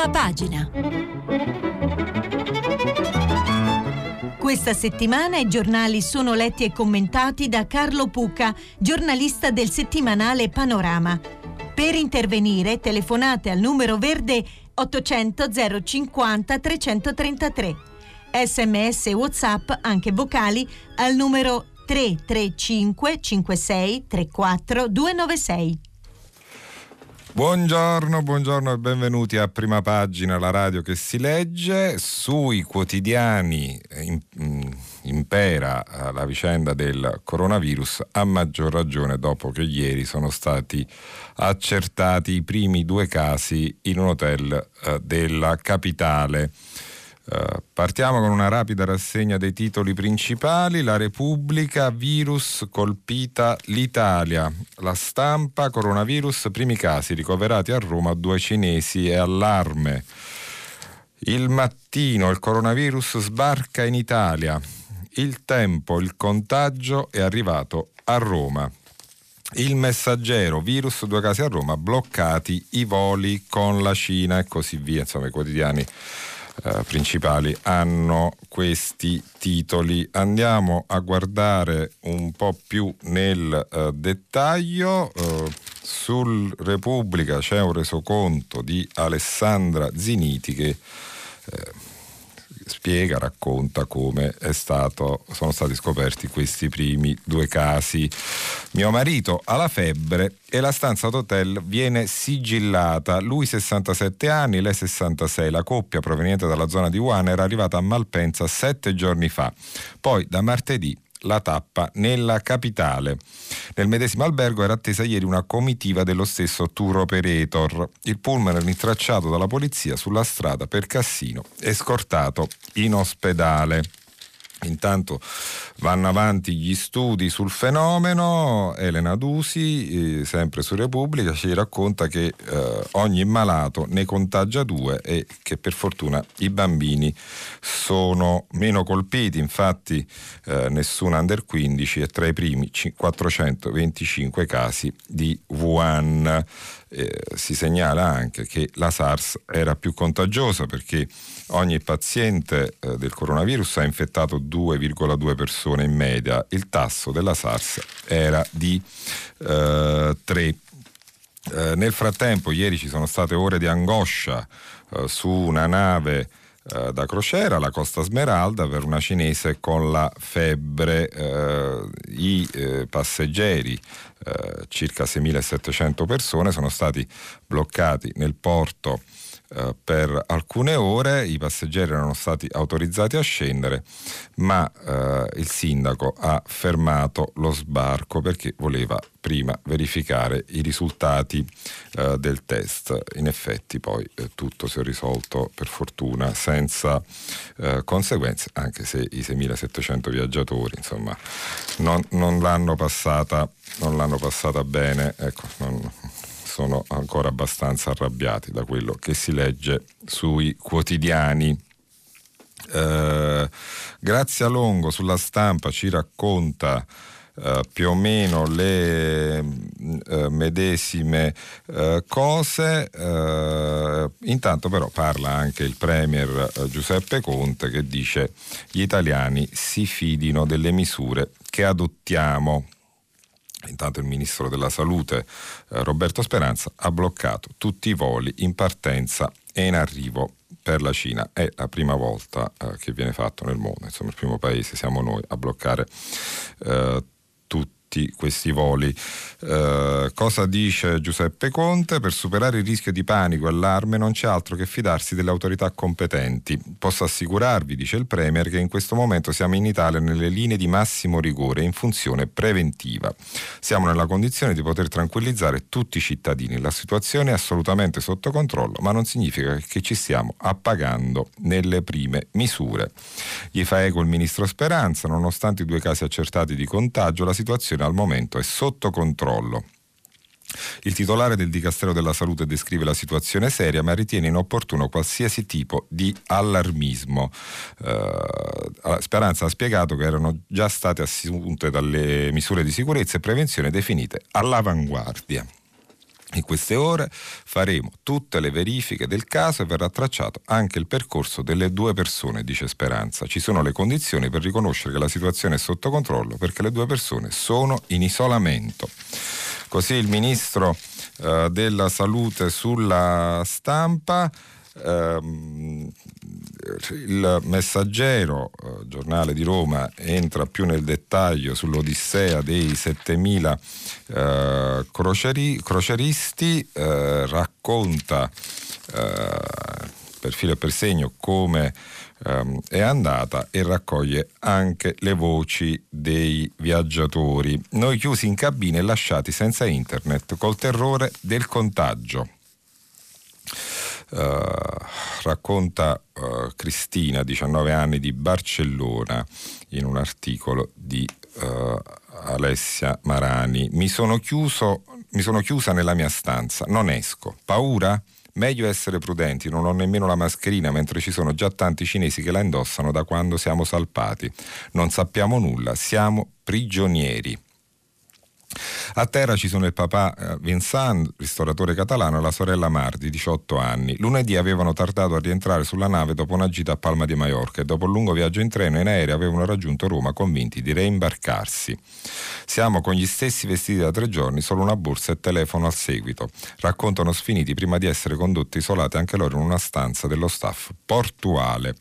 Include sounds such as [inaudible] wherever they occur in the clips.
Prima pagina. Questa settimana i giornali sono letti e commentati da Carlo Pucca, giornalista del settimanale Panorama. Per intervenire telefonate al numero verde 800 050 333. Sms e WhatsApp anche vocali al numero 335 56 34 296. Buongiorno, buongiorno e benvenuti a Prima Pagina, la radio che si legge. Sui quotidiani mm, impera eh, la vicenda del coronavirus, a maggior ragione dopo che ieri sono stati accertati i primi due casi in un hotel eh, della capitale. Uh, partiamo con una rapida rassegna dei titoli principali. La Repubblica, virus colpita l'Italia. La stampa, coronavirus, primi casi ricoverati a Roma, due cinesi e allarme. Il mattino, il coronavirus sbarca in Italia. Il tempo, il contagio è arrivato a Roma. Il messaggero, virus, due casi a Roma, bloccati i voli con la Cina e così via. Insomma, i quotidiani eh, principali hanno questi titoli. Andiamo a guardare un po' più nel eh, dettaglio. Eh, sul Repubblica c'è un resoconto di Alessandra Ziniti che eh, spiega, racconta come stato, sono stati scoperti questi primi due casi. Mio marito ha la febbre e la stanza d'hotel viene sigillata. Lui 67 anni, lei 66. La coppia proveniente dalla zona di Wuhan era arrivata a Malpensa sette giorni fa. Poi da martedì la tappa nella capitale. Nel medesimo albergo era attesa ieri una comitiva dello stesso tour operator. Il pullman era intracciato dalla polizia sulla strada per Cassino e scortato in ospedale. Intanto vanno avanti gli studi sul fenomeno, Elena Dusi, eh, sempre su Repubblica, ci racconta che eh, ogni malato ne contagia due e che per fortuna i bambini sono meno colpiti, infatti eh, nessun under 15 è tra i primi 425 casi di Wuhan. Eh, si segnala anche che la SARS era più contagiosa perché ogni paziente eh, del coronavirus ha infettato 2,2 persone in media, il tasso della SARS era di eh, 3. Eh, nel frattempo ieri ci sono state ore di angoscia eh, su una nave eh, da crociera, la Costa Smeralda, per una cinese con la febbre. Eh, I eh, passeggeri, eh, circa 6.700 persone, sono stati bloccati nel porto eh, per alcune ore i passeggeri erano stati autorizzati a scendere, ma eh, il sindaco ha fermato lo sbarco perché voleva prima verificare i risultati eh, del test. In effetti poi eh, tutto si è risolto per fortuna senza eh, conseguenze, anche se i 6.700 viaggiatori insomma, non, non, l'hanno passata, non l'hanno passata bene. Ecco, non, sono ancora abbastanza arrabbiati da quello che si legge sui quotidiani. Eh, Grazia Longo sulla stampa ci racconta Uh, più o meno le uh, medesime uh, cose. intanto però parla anche il Premier Giuseppe Conte che dice gli italiani si fidino delle misure che adottiamo. Intanto il ministro della Salute eh, Roberto Speranza ha bloccato tutti i voli in partenza e in arrivo per la Cina. È la prima volta eh, che viene fatto nel mondo, insomma il primo paese siamo noi a bloccare eh, tutti questi voli. Eh, cosa dice Giuseppe Conte? Per superare il rischio di panico e allarme non c'è altro che fidarsi delle autorità competenti. Posso assicurarvi, dice il Premier, che in questo momento siamo in Italia nelle linee di massimo rigore in funzione preventiva. Siamo nella condizione di poter tranquillizzare tutti i cittadini. La situazione è assolutamente sotto controllo, ma non significa che ci stiamo appagando nelle prime misure. Gli fa eco il ministro Speranza, nonostante i due casi accertati di contagio, la situazione situazione al momento è sotto controllo. Il titolare del Dicastero della Salute descrive la situazione seria, ma ritiene inopportuno qualsiasi tipo di allarmismo. Uh, Speranza ha spiegato che erano già state assunte dalle misure di sicurezza e prevenzione definite all'avanguardia. In queste ore faremo tutte le verifiche del caso e verrà tracciato anche il percorso delle due persone, dice Speranza. Ci sono le condizioni per riconoscere che la situazione è sotto controllo perché le due persone sono in isolamento. Così il ministro eh, della salute sulla stampa. Ehm, il Messaggero, eh, giornale di Roma, entra più nel dettaglio sull'odissea dei 7000 eh, croceri, croceristi, eh, racconta eh, per filo e per segno come ehm, è andata e raccoglie anche le voci dei viaggiatori. Noi chiusi in cabina e lasciati senza internet col terrore del contagio. Uh, racconta uh, Cristina, 19 anni, di Barcellona, in un articolo di uh, Alessia Marani. Mi sono, chiuso, mi sono chiusa nella mia stanza, non esco. Paura? Meglio essere prudenti, non ho nemmeno la mascherina, mentre ci sono già tanti cinesi che la indossano da quando siamo salpati. Non sappiamo nulla, siamo prigionieri. A terra ci sono il papà eh, Vincent, ristoratore catalano, e la sorella Mardi, 18 anni. Lunedì avevano tardato a rientrare sulla nave dopo una gita a Palma di Mallorca e dopo un lungo viaggio in treno e in aereo avevano raggiunto Roma convinti di reimbarcarsi. Siamo con gli stessi vestiti da tre giorni, solo una borsa e telefono al seguito. Raccontano sfiniti prima di essere condotti isolati anche loro in una stanza dello staff portuale.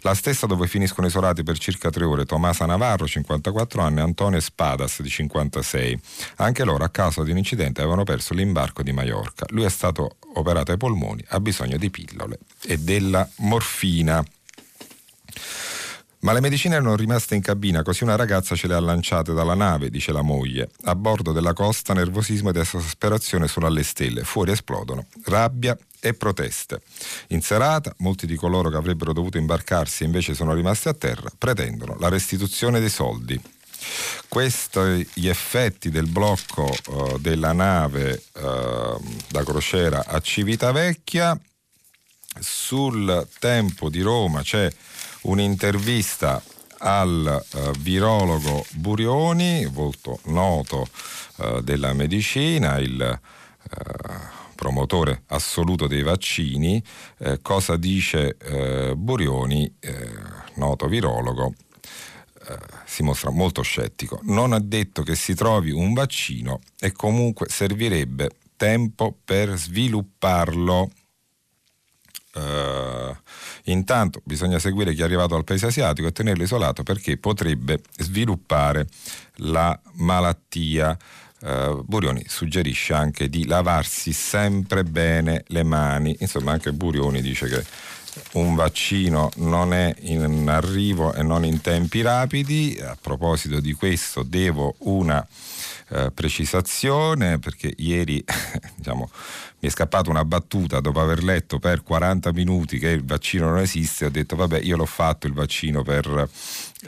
La stessa dove finiscono isolati per circa tre ore Tomasa Navarro, 54 anni, e Antonio Spadas, di 56. Anche loro a causa di un incidente avevano perso l'imbarco di Maiorca. Lui è stato operato ai polmoni, ha bisogno di pillole e della morfina. Ma le medicine erano rimaste in cabina, così una ragazza ce le ha lanciate dalla nave, dice la moglie. A bordo della costa, nervosismo ed esasperazione sono alle stelle. Fuori esplodono rabbia e proteste. In serata, molti di coloro che avrebbero dovuto imbarcarsi e invece sono rimasti a terra pretendono la restituzione dei soldi. Questi gli effetti del blocco uh, della nave uh, da crociera a Civitavecchia. Sul tempo di Roma c'è un'intervista al uh, virologo Burioni, volto noto della medicina, il promotore assoluto dei vaccini, eh, cosa dice eh, Burioni, eh, noto virologo, eh, si mostra molto scettico. Non ha detto che si trovi un vaccino e comunque servirebbe tempo per svilupparlo. Uh, intanto bisogna seguire chi è arrivato al paese asiatico e tenerlo isolato perché potrebbe sviluppare la malattia. Uh, Burioni suggerisce anche di lavarsi sempre bene le mani, insomma anche Burioni dice che un vaccino non è in arrivo e non in tempi rapidi. A proposito di questo devo una eh, precisazione perché ieri [laughs] diciamo, mi è scappata una battuta dopo aver letto per 40 minuti che il vaccino non esiste, ho detto vabbè io l'ho fatto il vaccino per,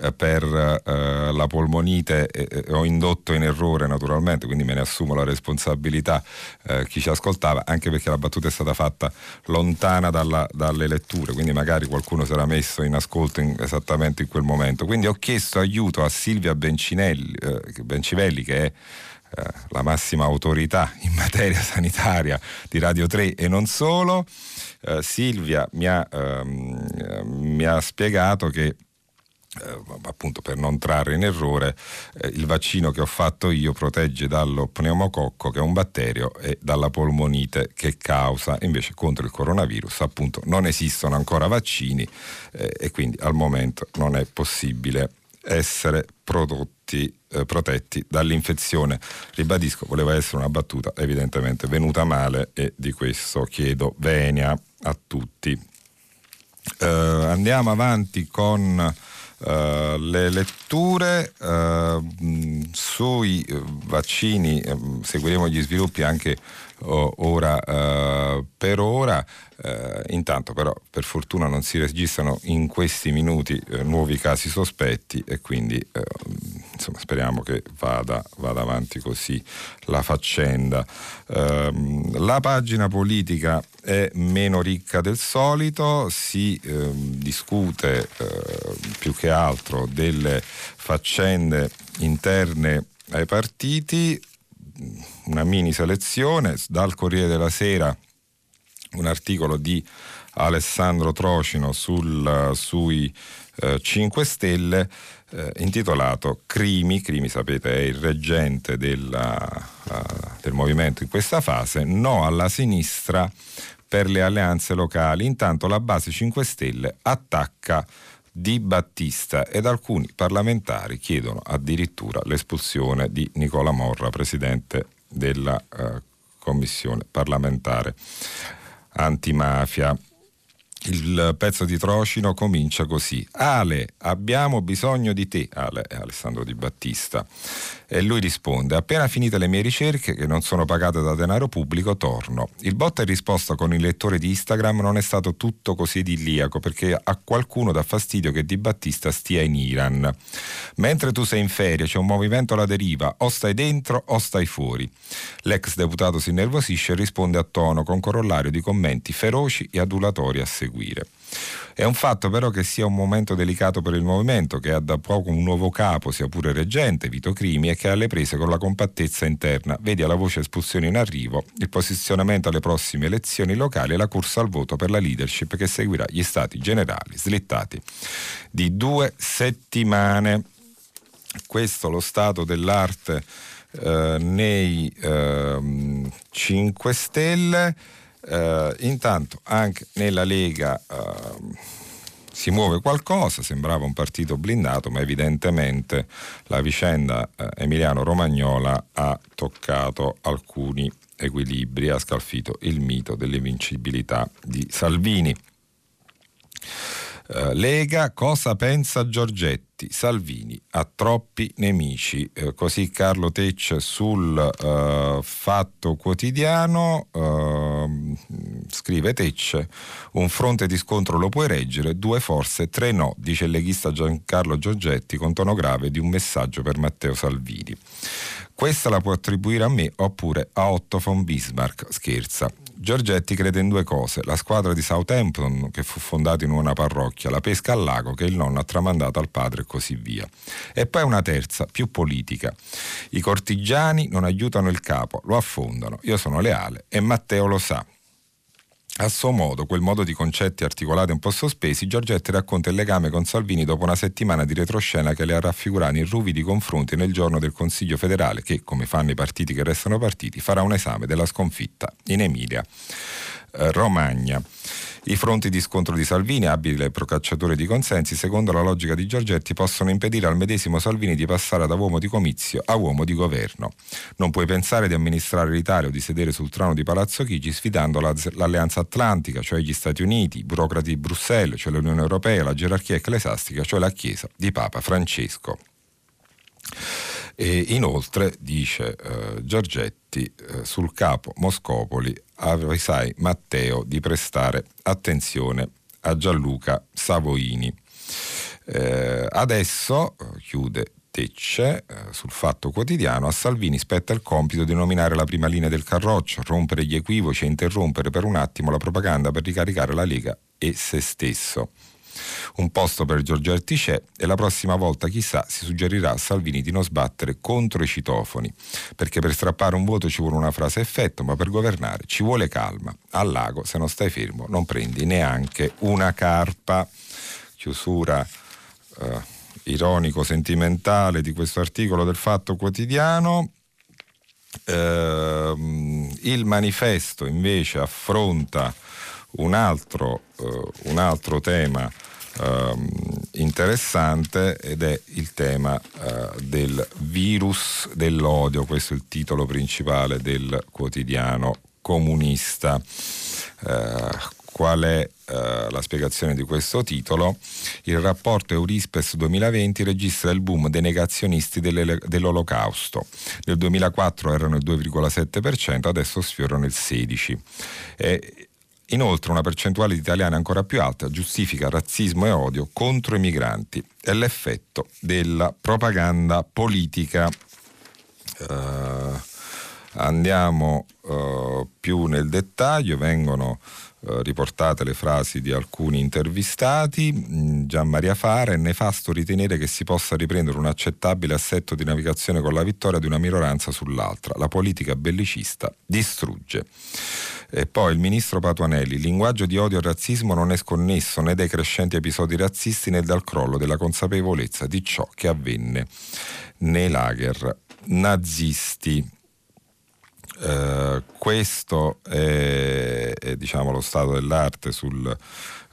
eh, per eh, la polmonite e, e, ho indotto in errore naturalmente, quindi me ne assumo la responsabilità eh, chi ci ascoltava, anche perché la battuta è stata fatta lontana dalla, dalle letture, quindi magari qualcuno si era messo in ascolto in, esattamente in quel momento. Quindi ho chiesto aiuto a Silvia Bencivelli che è eh, la massima autorità in materia [laughs] sanitaria di Radio 3 e non solo. Eh, Silvia mi ha, ehm, mi ha spiegato che eh, appunto per non trarre in errore, eh, il vaccino che ho fatto io protegge dallo pneumococco che è un batterio e dalla polmonite che causa, invece contro il coronavirus appunto non esistono ancora vaccini eh, e quindi al momento non è possibile essere prodotti, eh, protetti dall'infezione. Ribadisco, voleva essere una battuta evidentemente venuta male e di questo chiedo venia a tutti. Eh, andiamo avanti con Uh, le letture uh, sui vaccini, uh, seguiremo gli sviluppi anche ora per ora. Eh, intanto però per fortuna non si registrano in questi minuti eh, nuovi casi sospetti e quindi eh, insomma, speriamo che vada, vada, avanti così la faccenda. Ehm, la pagina politica è meno ricca del solito, si ehm, discute eh, più che altro delle faccende interne ai partiti una mini selezione. Dal Corriere della Sera, un articolo di Alessandro Trocino sul, sui eh, 5 Stelle eh, intitolato Crimi, Crimi sapete è il reggente della, uh, del movimento in questa fase, no alla sinistra per le alleanze locali. Intanto la base 5 Stelle attacca Di Battista ed alcuni parlamentari chiedono addirittura l'espulsione di Nicola Morra, presidente della uh, commissione parlamentare antimafia. Il pezzo di Trocino comincia così. Ale, abbiamo bisogno di te. Ale è Alessandro Di Battista. E lui risponde: Appena finite le mie ricerche, che non sono pagate da denaro pubblico, torno. Il bot in risposta con il lettore di Instagram non è stato tutto così idilliaco perché a qualcuno dà fastidio che Di Battista stia in Iran. Mentre tu sei in ferie, c'è un movimento alla deriva, o stai dentro o stai fuori. L'ex deputato si innervosisce e risponde a tono con corollario di commenti feroci e adulatori a seguire. È un fatto però che sia un momento delicato per il movimento, che ha da poco un nuovo capo, sia pure reggente, Vito Crimi, e che ha alle prese con la compattezza interna. Vedi alla voce espulsione in arrivo, il posizionamento alle prossime elezioni locali e la corsa al voto per la leadership che seguirà gli stati generali slittati di due settimane. Questo lo stato dell'arte eh, nei eh, 5 Stelle. Uh, intanto anche nella Lega uh, si muove qualcosa, sembrava un partito blindato, ma evidentemente la vicenda uh, Emiliano Romagnola ha toccato alcuni equilibri, ha scalfito il mito dell'invincibilità di Salvini. Eh, Lega, cosa pensa Giorgetti? Salvini ha troppi nemici. Eh, così Carlo Tecce sul uh, Fatto Quotidiano uh, scrive Tecce, un fronte di scontro lo puoi reggere, due forze, tre no, dice il leghista Giancarlo Giorgetti con tono grave di un messaggio per Matteo Salvini. Questa la può attribuire a me oppure a Otto von Bismarck, scherza. Giorgetti crede in due cose, la squadra di Southampton che fu fondata in una parrocchia, la pesca al lago che il nonno ha tramandato al padre e così via. E poi una terza, più politica. I cortigiani non aiutano il capo, lo affondano. Io sono leale e Matteo lo sa. A suo modo, quel modo di concetti articolati un po' sospesi, Giorgetti racconta il legame con Salvini dopo una settimana di retroscena che le ha raffigurato in ruvidi confronti nel giorno del Consiglio federale che, come fanno i partiti che restano partiti, farà un esame della sconfitta in Emilia Romagna. I fronti di scontro di Salvini, abile procacciatore di consensi, secondo la logica di Giorgetti, possono impedire al medesimo Salvini di passare da uomo di comizio a uomo di governo. Non puoi pensare di amministrare l'Italia o di sedere sul trono di Palazzo Chigi sfidando l'Alleanza Atlantica, cioè gli Stati Uniti, i burocrati di Bruxelles, cioè l'Unione Europea, la gerarchia ecclesiastica, cioè la Chiesa di Papa Francesco. E inoltre, dice eh, Giorgetti, eh, sul capo Moscopoli avvisai Matteo di prestare attenzione a Gianluca Savoini. Eh, adesso, chiude Tecce eh, sul Fatto Quotidiano, a Salvini spetta il compito di nominare la prima linea del carroccio, rompere gli equivoci e interrompere per un attimo la propaganda per ricaricare la Lega e se stesso. Un posto per Giorgetti c'è e la prossima volta chissà si suggerirà a Salvini di non sbattere contro i citofoni, perché per strappare un voto ci vuole una frase effetto, ma per governare ci vuole calma. Al lago se non stai fermo non prendi neanche una carpa. Chiusura eh, ironico-sentimentale di questo articolo del Fatto Quotidiano. Eh, il manifesto invece affronta un altro, eh, un altro tema Uh, interessante ed è il tema uh, del virus dell'odio, questo è il titolo principale del quotidiano comunista. Uh, qual è la spiegazione di questo titolo? Il rapporto Eurispes 2020 registra il boom dei negazionisti dell'olocausto. Nel 2004 erano il 2,7%, adesso sfiorano il 16%. E Inoltre una percentuale di italiani ancora più alta giustifica razzismo e odio contro i migranti. È l'effetto della propaganda politica. Uh, Andiamo uh, più nel dettaglio, vengono uh, riportate le frasi di alcuni intervistati. Mm, Gian Maria Fara è nefasto ritenere che si possa riprendere un accettabile assetto di navigazione con la vittoria di una minoranza sull'altra. La politica bellicista distrugge. E poi il ministro Patuanelli, il linguaggio di odio e razzismo non è sconnesso né dai crescenti episodi razzisti né dal crollo della consapevolezza di ciò che avvenne nei lager nazisti. Uh, questo è, è diciamo, lo stato dell'arte sul,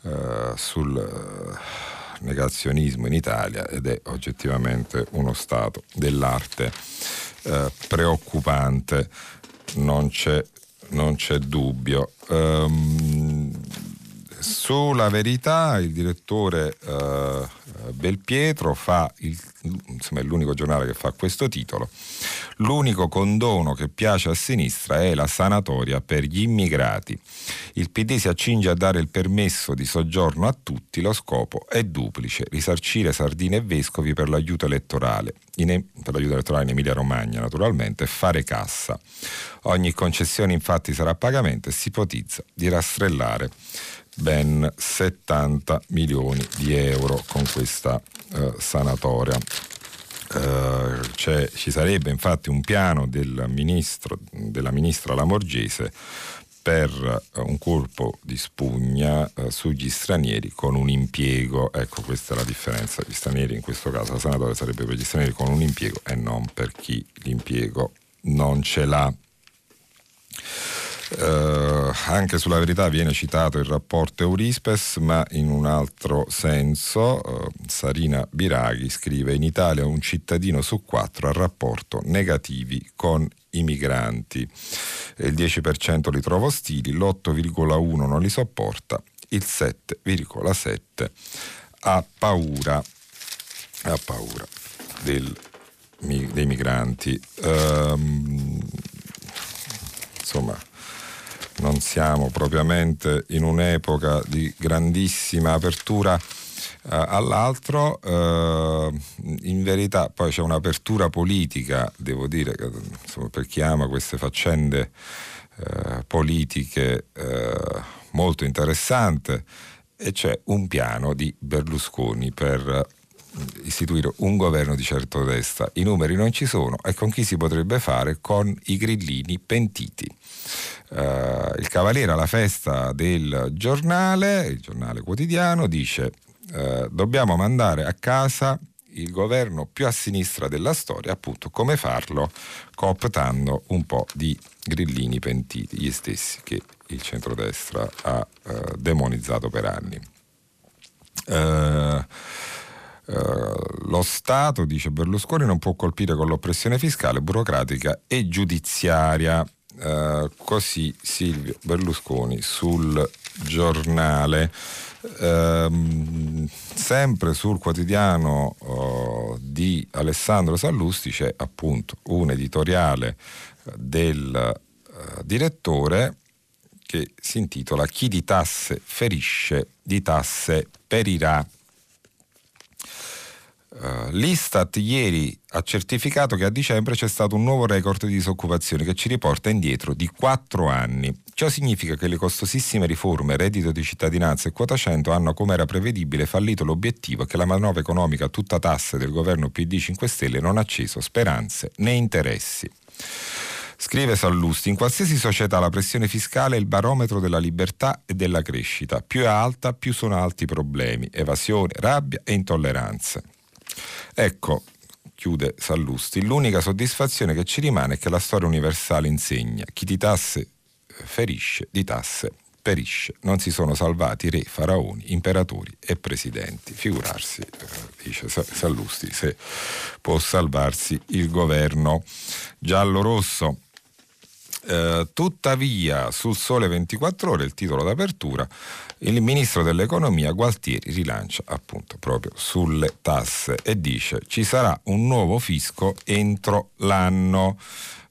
uh, sul uh, negazionismo in Italia ed è oggettivamente uno stato dell'arte preoccupante, non c'è non c'è dubbio. Um, sulla verità il direttore uh, Belpietro fa il, insomma, è l'unico giornale che fa questo titolo. L'unico condono che piace a sinistra è la sanatoria per gli immigrati. Il PD si accinge a dare il permesso di soggiorno a tutti, lo scopo è duplice, risarcire sardine e vescovi per l'aiuto elettorale, in, per l'aiuto elettorale in Emilia Romagna naturalmente, e fare cassa. Ogni concessione infatti sarà a pagamento e si ipotizza di rastrellare ben 70 milioni di euro con questa eh, sanatoria. Uh, ci sarebbe infatti un piano del ministro, della ministra Lamorgese per uh, un colpo di spugna uh, sugli stranieri con un impiego. Ecco, questa è la differenza. Gli stranieri, in questo caso la sanatoria sarebbe per gli stranieri con un impiego e non per chi l'impiego non ce l'ha. Uh, anche sulla verità viene citato il rapporto Eurispes, ma in un altro senso. Uh, Sarina Biraghi scrive: In Italia un cittadino su quattro ha rapporto negativi con i migranti. Il 10% li trova ostili, l'8,1% non li sopporta, il 7,7% ha paura, ha paura del, dei migranti. Um, insomma non siamo propriamente in un'epoca di grandissima apertura Uh, all'altro uh, in verità poi c'è un'apertura politica, devo dire, insomma, per chi ama queste faccende uh, politiche molto interessante e c'è un piano di Berlusconi per istituire un governo di centrodestra. I numeri non ci sono e con chi si potrebbe fare? Con i grillini pentiti. Uh, il Cavaliere alla festa del giornale, il giornale quotidiano, dice uh, dobbiamo mandare a casa il governo più a sinistra della storia, appunto come farlo cooptando un po' di grillini pentiti, gli stessi che il centrodestra ha uh, demonizzato per anni. Lo Stato, dice Berlusconi, non può colpire con l'oppressione fiscale, burocratica e giudiziaria. Uh, così Silvio Berlusconi sul giornale. Uh, sempre sul quotidiano uh, di Alessandro Sallusti c'è appunto un editoriale del direttore che si intitola Chi di tasse ferisce, di tasse perirà. Uh, L'Istat ieri ha certificato che a dicembre c'è stato un nuovo record di disoccupazione che ci riporta indietro di quattro anni. Ciò significa che le costosissime riforme, reddito di cittadinanza e quota 100 hanno, come era prevedibile, fallito l'obiettivo che la manovra economica tutta tasse del governo PD 5 Stelle non ha acceso speranze né interessi. Scrive Sallusti, in qualsiasi società la pressione fiscale è il barometro della libertà e della crescita. Più è alta, più sono alti i problemi, evasione, rabbia e intolleranza. Ecco, chiude Sallusti, l'unica soddisfazione che ci rimane è che la storia universale insegna chi di tasse eh, ferisce, di tasse perisce. Non si sono salvati re, faraoni, imperatori e presidenti. Figurarsi, eh, dice Sallusti, se può salvarsi il governo giallo-rosso. Eh, tuttavia, sul Sole 24 Ore, il titolo d'apertura, il ministro dell'economia Gualtieri rilancia appunto proprio sulle tasse e dice ci sarà un nuovo fisco entro l'anno.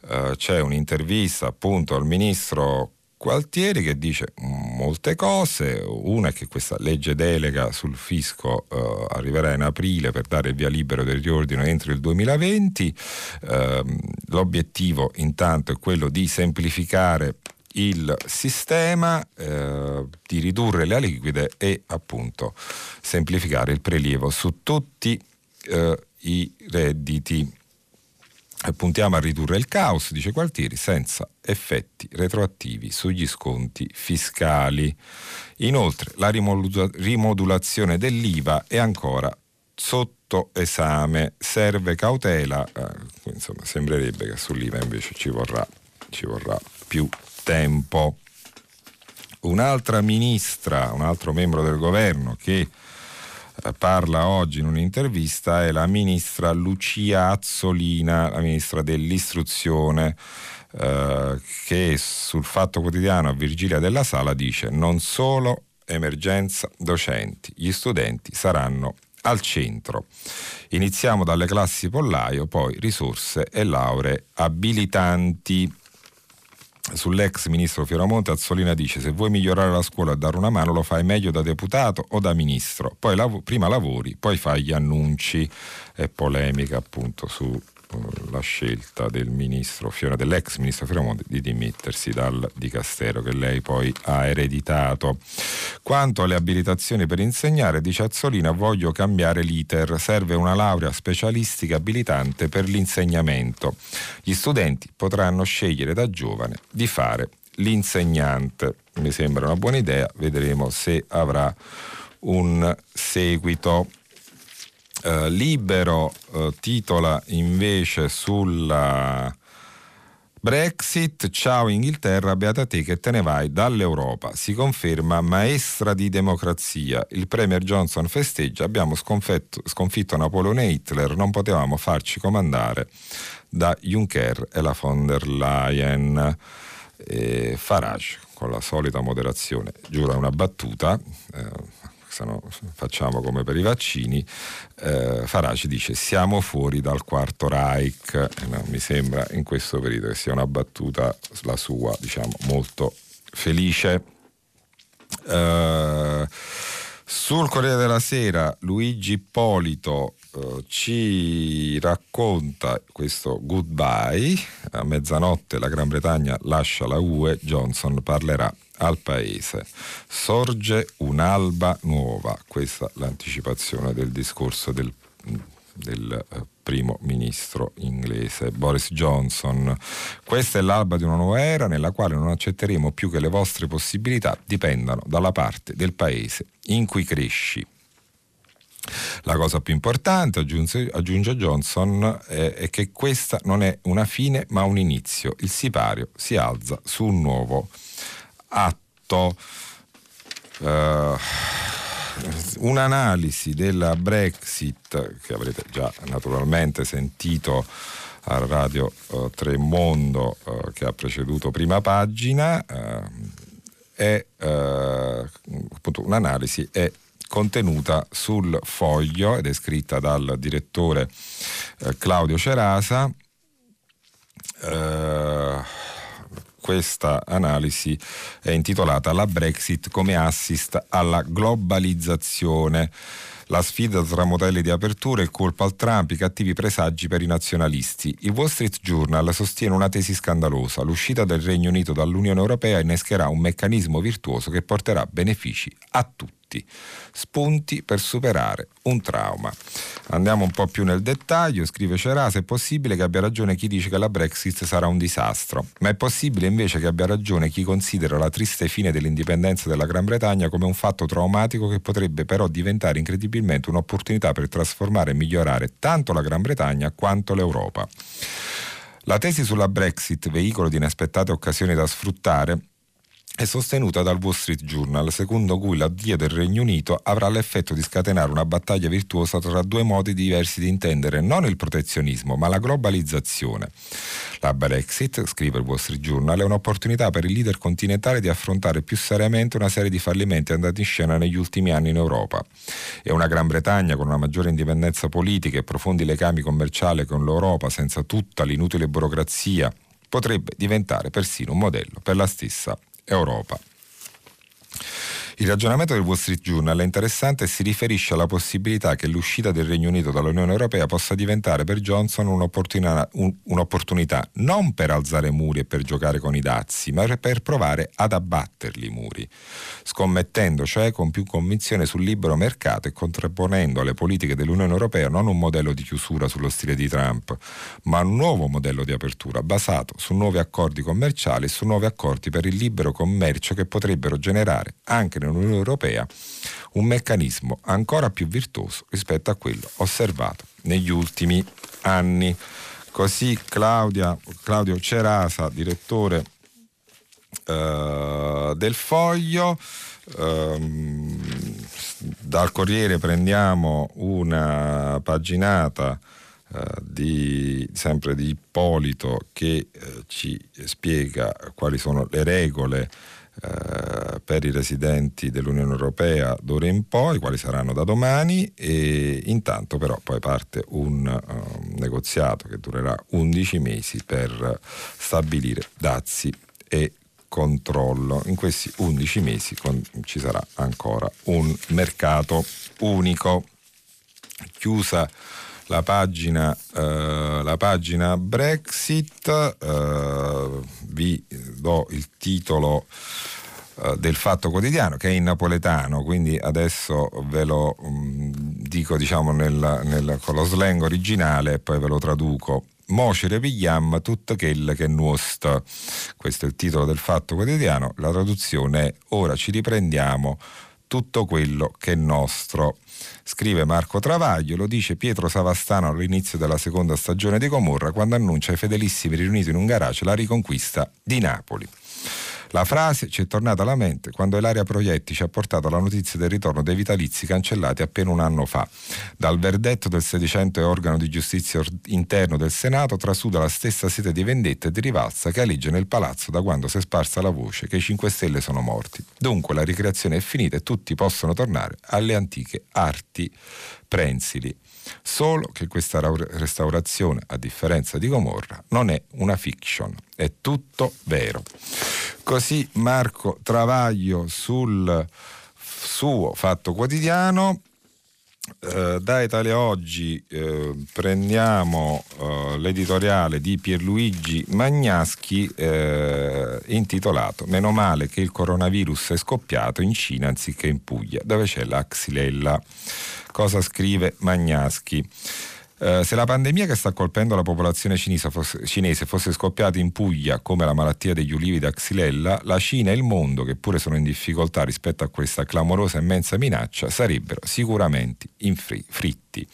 Eh, c'è un'intervista appunto al ministro Gualtieri che dice molte cose, una è che questa legge delega sul fisco eh, arriverà in aprile per dare via libero del riordino entro il 2020, eh, l'obiettivo intanto è quello di semplificare il sistema eh, di ridurre le aliquide e appunto semplificare il prelievo su tutti eh, i redditi. Puntiamo a ridurre il caos, dice Gualtieri, senza effetti retroattivi sugli sconti fiscali. Inoltre la rimodulazione dell'IVA è ancora sotto esame, serve cautela, eh, insomma sembrerebbe che sull'IVA invece ci vorrà, ci vorrà più tempo. Un'altra ministra, un altro membro del governo che eh, parla oggi in un'intervista è la ministra Lucia Azzolina, la ministra dell'istruzione, che sul Fatto Quotidiano a Virgilia della Sala dice non solo emergenza docenti, gli studenti saranno al centro. Iniziamo dalle classi pollaio, poi risorse e lauree abilitanti. Sull'ex ministro Fioramonte Azzolina dice se vuoi migliorare la scuola e dare una mano lo fai meglio da deputato o da ministro, poi lav- prima lavori, poi fai gli annunci. E polemica appunto su la scelta del ministro Fiora, dell'ex ministro Fioramonte di dimettersi dal dicastero che lei poi ha ereditato. Quanto alle abilitazioni per insegnare, dice Azzolina, voglio cambiare l'iter, serve una laurea specialistica abilitante per l'insegnamento. Gli studenti potranno scegliere da giovane di fare l'insegnante. Mi sembra una buona idea, vedremo se avrà un seguito. Eh, libero eh, titola invece sulla Brexit, ciao Inghilterra, beata te che te ne vai dall'Europa. Si conferma maestra di democrazia. Il Premier Johnson festeggia, abbiamo sconfitto Napoleone e Hitler, non potevamo farci comandare da Juncker e la von der Leyen. E Farage, con la solita moderazione, giura una battuta. Eh, no? facciamo come per i vaccini, eh, Farage dice siamo fuori dal quarto Reich, eh, no, mi sembra in questo periodo che sia una battuta la sua diciamo molto felice. Eh, sul Corriere della Sera Luigi Ippolito eh, ci racconta questo goodbye, a mezzanotte la Gran Bretagna lascia la UE, Johnson parlerà al paese. Sorge un'alba nuova, questa è l'anticipazione del discorso del, del eh, primo ministro inglese Boris Johnson. Questa è l'alba di una nuova era nella quale non accetteremo più che le vostre possibilità dipendano dalla parte del paese in cui cresci. La cosa più importante, aggiunge, aggiunge Johnson, è, è, che questa non è una fine ma un inizio. Il sipario si alza su un nuovo atto uh, un'analisi della Brexit che avrete già naturalmente sentito a Radio uh, Tremondo uh, che ha preceduto prima pagina è appunto un'analisi è contenuta sul foglio ed è scritta dal direttore Claudio Cerasa questa analisi è intitolata La Brexit come assist alla globalizzazione. La sfida tra modelli di apertura e colpa al Trump, i cattivi presagi per i nazionalisti. Il Wall Street Journal sostiene una tesi scandalosa. L'uscita del Regno Unito dall'Unione Europea innescherà un meccanismo virtuoso che porterà benefici a tutti tutti. Spunti per superare un trauma. Andiamo un po' più nel dettaglio, scrive Cerasa, è possibile che abbia ragione chi dice che la Brexit sarà un disastro, ma è possibile invece che abbia ragione chi considera la triste fine dell'indipendenza della Gran Bretagna come un fatto traumatico che potrebbe però diventare incredibilmente un'opportunità per trasformare e migliorare tanto la Gran Bretagna quanto l'Europa. La tesi sulla Brexit, veicolo di inaspettate occasioni da sfruttare, è sostenuta dal Wall Street Journal, secondo cui l'addio del Regno Unito avrà l'effetto di scatenare una battaglia virtuosa tra due modi diversi di intendere non il protezionismo, ma la globalizzazione. La Brexit, scrive il Wall Street Journal, è un'opportunità per il leader continentale di affrontare più seriamente una serie di fallimenti andati in scena negli ultimi anni in Europa. E una Gran Bretagna con una maggiore indipendenza politica e profondi legami commerciali con l'Europa senza tutta l'inutile burocrazia potrebbe diventare persino un modello per la stessa Europa. Il ragionamento del Wall Street Journal è interessante e si riferisce alla possibilità che l'uscita del Regno Unito dall'Unione Europea possa diventare per Johnson un'opportunità, un'opportunità non per alzare muri e per giocare con i dazi, ma per provare ad abbatterli i muri, scommettendo cioè con più convinzione sul libero mercato e contrapponendo alle politiche dell'Unione Europea non un modello di chiusura sullo stile di Trump, ma un nuovo modello di apertura basato su nuovi accordi commerciali e su nuovi accordi per il libero commercio che potrebbero generare anche nel nell'Unione Europea un meccanismo ancora più virtuoso rispetto a quello osservato negli ultimi anni. Così Claudia, Claudio Cerasa, direttore eh, del Foglio, ehm, dal Corriere prendiamo una paginata eh, di, sempre di Ippolito che eh, ci spiega quali sono le regole eh, per i residenti dell'Unione Europea d'ora in poi, quali saranno da domani e intanto però poi parte un uh, negoziato che durerà 11 mesi per stabilire dazi e controllo. In questi 11 mesi con, ci sarà ancora un mercato unico. Chiusa la pagina, eh, la pagina Brexit, eh, vi do il titolo eh, del Fatto Quotidiano che è in napoletano, quindi adesso ve lo mh, mm, dico diciamo nel, nel, con lo slang originale e poi ve lo traduco. Mo ci ripigliam tutto quello che nostro. Questo è il titolo del Fatto Quotidiano. La traduzione è Ora ci riprendiamo tutto quello che è nostro. Scrive Marco Travaglio, lo dice Pietro Savastano all'inizio della seconda stagione di Comorra quando annuncia ai fedelissimi riuniti in un garage la riconquista di Napoli. La frase ci è tornata alla mente quando Ilaria Proietti ci ha portato la notizia del ritorno dei vitalizi cancellati appena un anno fa. Dal verdetto del sedicente organo di giustizia interno del Senato trasuda la stessa sete di vendetta e di rivalsa che aleggia nel palazzo da quando si è sparsa la voce che i 5 Stelle sono morti. Dunque la ricreazione è finita e tutti possono tornare alle antiche arti prensili. Solo che questa restaurazione, a differenza di Gomorra, non è una fiction, è tutto vero. Così Marco Travaglio sul suo fatto quotidiano. Eh, da Italia Oggi eh, prendiamo eh, l'editoriale di Pierluigi Magnaschi eh, intitolato Meno male che il coronavirus è scoppiato in Cina anziché in Puglia, dove c'è la xylella. Cosa scrive Magnaschi? Uh, se la pandemia che sta colpendo la popolazione cinese fosse, cinese fosse, scoppiata in Puglia come la malattia degli ulivi da xylella, la Cina e il mondo, che pure sono in difficoltà rispetto a questa clamorosa e immensa minaccia, sarebbero sicuramente fritti.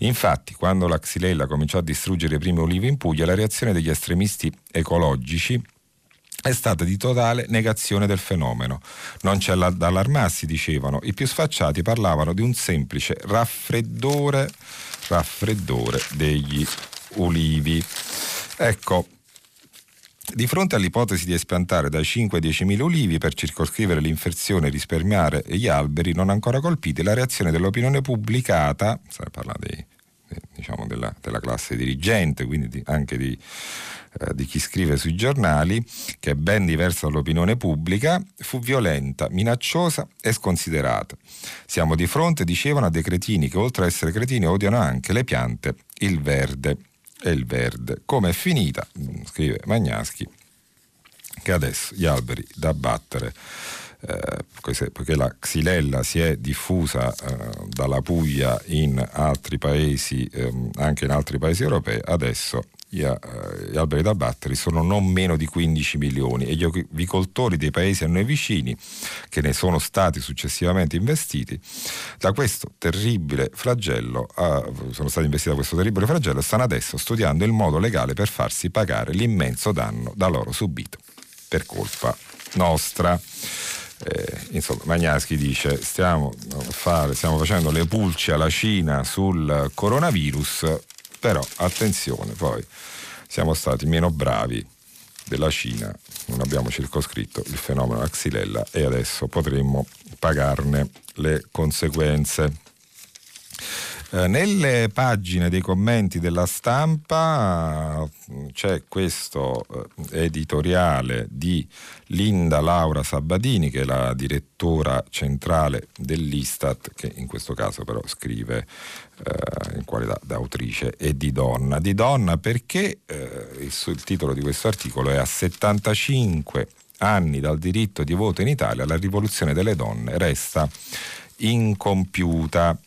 Infatti, quando la xylella cominciò a distruggere i primi ulivi in Puglia, la reazione degli estremisti ecologici è stata di totale negazione del fenomeno. Non c'è da allarmarsi, dicevano. I più sfacciati parlavano di un semplice raffreddore, raffreddore degli ulivi. Ecco, di fronte all'ipotesi di espiantare dai 5 ai 10.000 ulivi per circoscrivere l'infezione e risparmiare gli alberi non ancora colpiti, la reazione dell'opinione pubblicata, parla dei, diciamo della, della, classe dirigente, quindi di, anche di eh, di chi scrive sui giornali, che è ben diversa dall'opinione pubblica, fu violenta, minacciosa e sconsiderata. Siamo di fronte, dicevano, a dei cretini che oltre a essere cretini odiano anche le piante, il verde e il verde. Come è finita, scrive Magnaschi, che adesso gli alberi da abbattere eh, poiché la xylella si è diffusa eh, dalla Puglia in altri paesi, ehm, anche in altri paesi europei, adesso gli, uh, gli, alberi da battere sono non meno di 15 milioni e gli avicoltori dei paesi a noi vicini, che ne sono stati successivamente investiti, da questo terribile flagello, uh, sono stati investiti da questo terribile flagello, stanno adesso studiando il modo legale per farsi pagare l'immenso danno da loro subito per colpa nostra. Eh, insomma, Magnaschi dice stiamo, fare, stiamo facendo le pulci alla Cina sul coronavirus però attenzione, poi siamo stati meno bravi della Cina, non abbiamo circoscritto il fenomeno della xylella e adesso potremmo pagarne le conseguenze. Eh, nelle pagine dei commenti della stampa eh, c'è questo eh, editoriale di Linda Laura Sabadini, che è la direttora centrale dell'Istat, che in questo caso però scrive eh, in qualità d'autrice e di donna. Di donna perché eh, il, il titolo di questo articolo è a 75 anni dal diritto di voto in Italia, la rivoluzione delle donne resta incompiuta.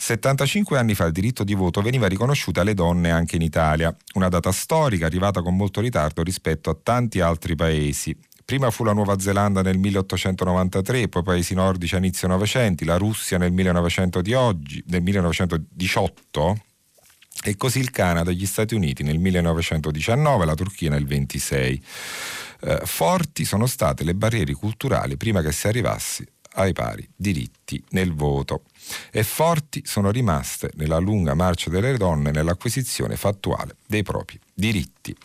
75 anni fa il diritto di voto veniva riconosciuto alle donne anche in Italia, una data storica arrivata con molto ritardo rispetto a tanti altri paesi. Prima fu la Nuova Zelanda nel 1893, poi paesi nordici a inizio Novecento, la Russia nel, 1918 e così il Canada e gli Stati Uniti nel 1919, la Turchia nel 1926. Eh, forti sono state le barriere culturali prima che si arrivasse ai pari diritti nel voto e forti sono rimaste nella lunga marcia delle donne nell'acquisizione fattuale dei propri diritti.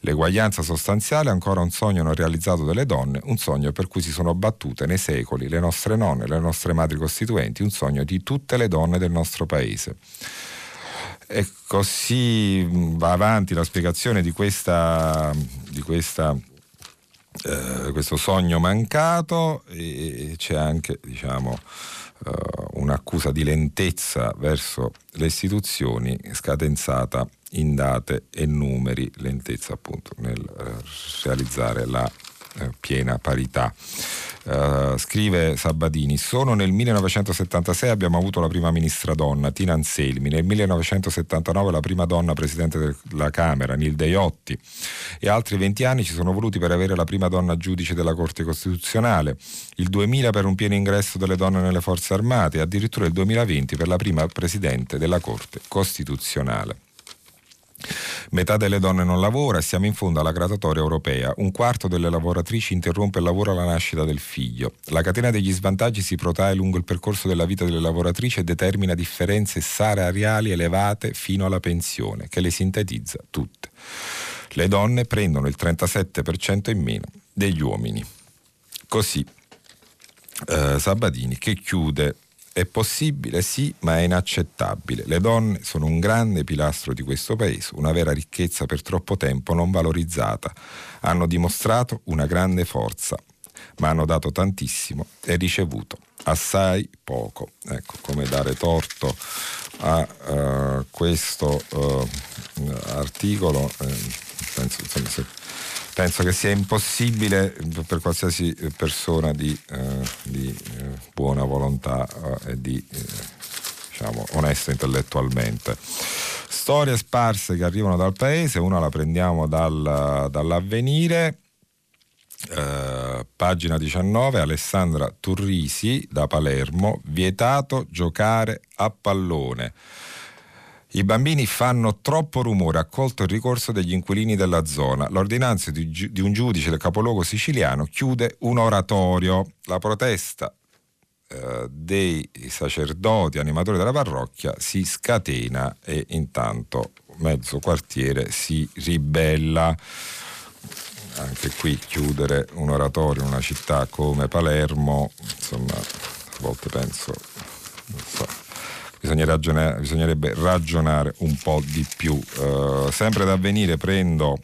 L'eguaglianza sostanziale è ancora un sogno non realizzato delle donne, un sogno per cui si sono battute nei secoli le nostre nonne, le nostre madri costituenti, un sogno di tutte le donne del nostro paese. E così va avanti la spiegazione di questa, di questa eh, questo sogno mancato e c'è anche diciamo, un'accusa di lentezza verso le istituzioni scadenzata in date e numeri, lentezza appunto nel eh, realizzare la eh, piena parità. Uh, scrive Sabadini, solo nel 1976 abbiamo avuto la prima ministra donna, Tina Anselmi, nel 1979 la prima donna presidente della Camera, Nilde Iotti, e altri 20 anni ci sono voluti per avere la prima donna giudice della Corte Costituzionale, il 2000 per un pieno ingresso delle donne nelle forze armate addirittura il 2020 per la prima presidente della Corte Costituzionale. Metà delle donne non lavora e siamo in fondo alla gradatoria europea. Un quarto delle lavoratrici interrompe il lavoro alla nascita del figlio. La catena degli svantaggi si protrae lungo il percorso della vita delle lavoratrici e determina differenze salariali elevate fino alla pensione, che le sintetizza tutte. Le donne prendono il 37% in meno degli uomini. Così eh, Sabatini che chiude è possibile, sì, ma è inaccettabile. Le donne sono un grande pilastro di questo paese, una vera ricchezza per troppo tempo non valorizzata. Hanno dimostrato una grande forza, ma hanno dato tantissimo e ricevuto assai poco. Ecco, come dare torto a uh, questo uh, articolo. Eh, penso, insomma, se penso che sia impossibile per qualsiasi persona di, eh, di eh, buona volontà eh, e di eh, diciamo, onesta intellettualmente. Storie sparse che arrivano dal paese, una la prendiamo dal, dall'avvenire. Eh, pagina 19, Alessandra Turrisi da Palermo, vietato giocare a pallone. I bambini fanno troppo rumore, accolto il ricorso degli inquilini della zona. L'ordinanza di, di un giudice del capoluogo siciliano chiude un oratorio. La protesta eh, dei sacerdoti animatori della parrocchia si scatena e intanto mezzo quartiere si ribella. Anche qui chiudere un oratorio in una città come Palermo, insomma, a volte penso, non so, ragionare, bisognerebbe ragionare un po' di più. Uh, sempre da avvenire prendo uh,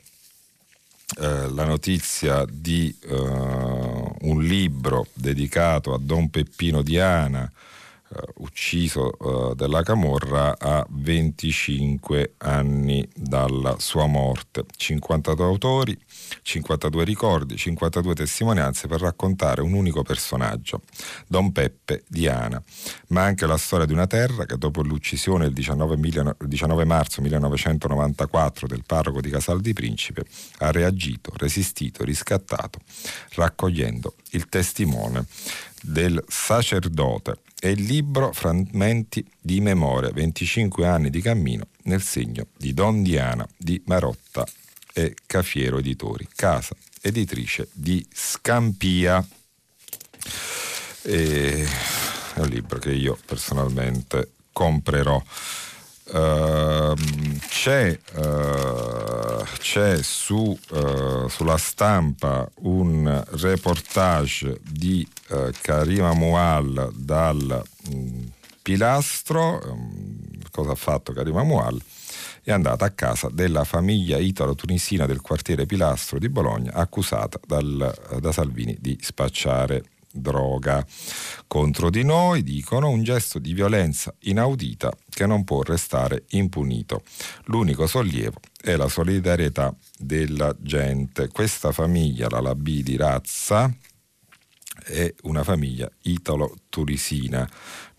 la notizia di uh, un libro dedicato a Don Peppino Diana, ucciso della Camorra a 25 anni dalla sua morte. 52 autori 52 ricordi, 52 testimonianze per raccontare un unico personaggio, Don Peppe Diana, ma anche la storia di una terra che dopo l'uccisione il 19, 19 marzo 1994 del parroco di Casal di Principe ha reagito, resistito, riscattato, raccogliendo il testimone del sacerdote e il libro Frammenti di memoria, 25 anni di cammino nel segno di Don Diana di Marotta e Cafiero Editori, casa editrice di Scampia. E è un libro che io personalmente comprerò. Uh, c'è, uh, c'è su, uh, sulla stampa un reportage di Karima Mual dal mm, Pilastro, ehm, cosa ha fatto Karima Mual? È andata a casa della famiglia italo-tunisina del quartiere Pilastro di Bologna, accusata dal, da Salvini di spacciare droga. Contro di noi, dicono, un gesto di violenza inaudita che non può restare impunito. L'unico sollievo è la solidarietà della gente. Questa famiglia, la Labì di Razza, è una famiglia italo-tunisina,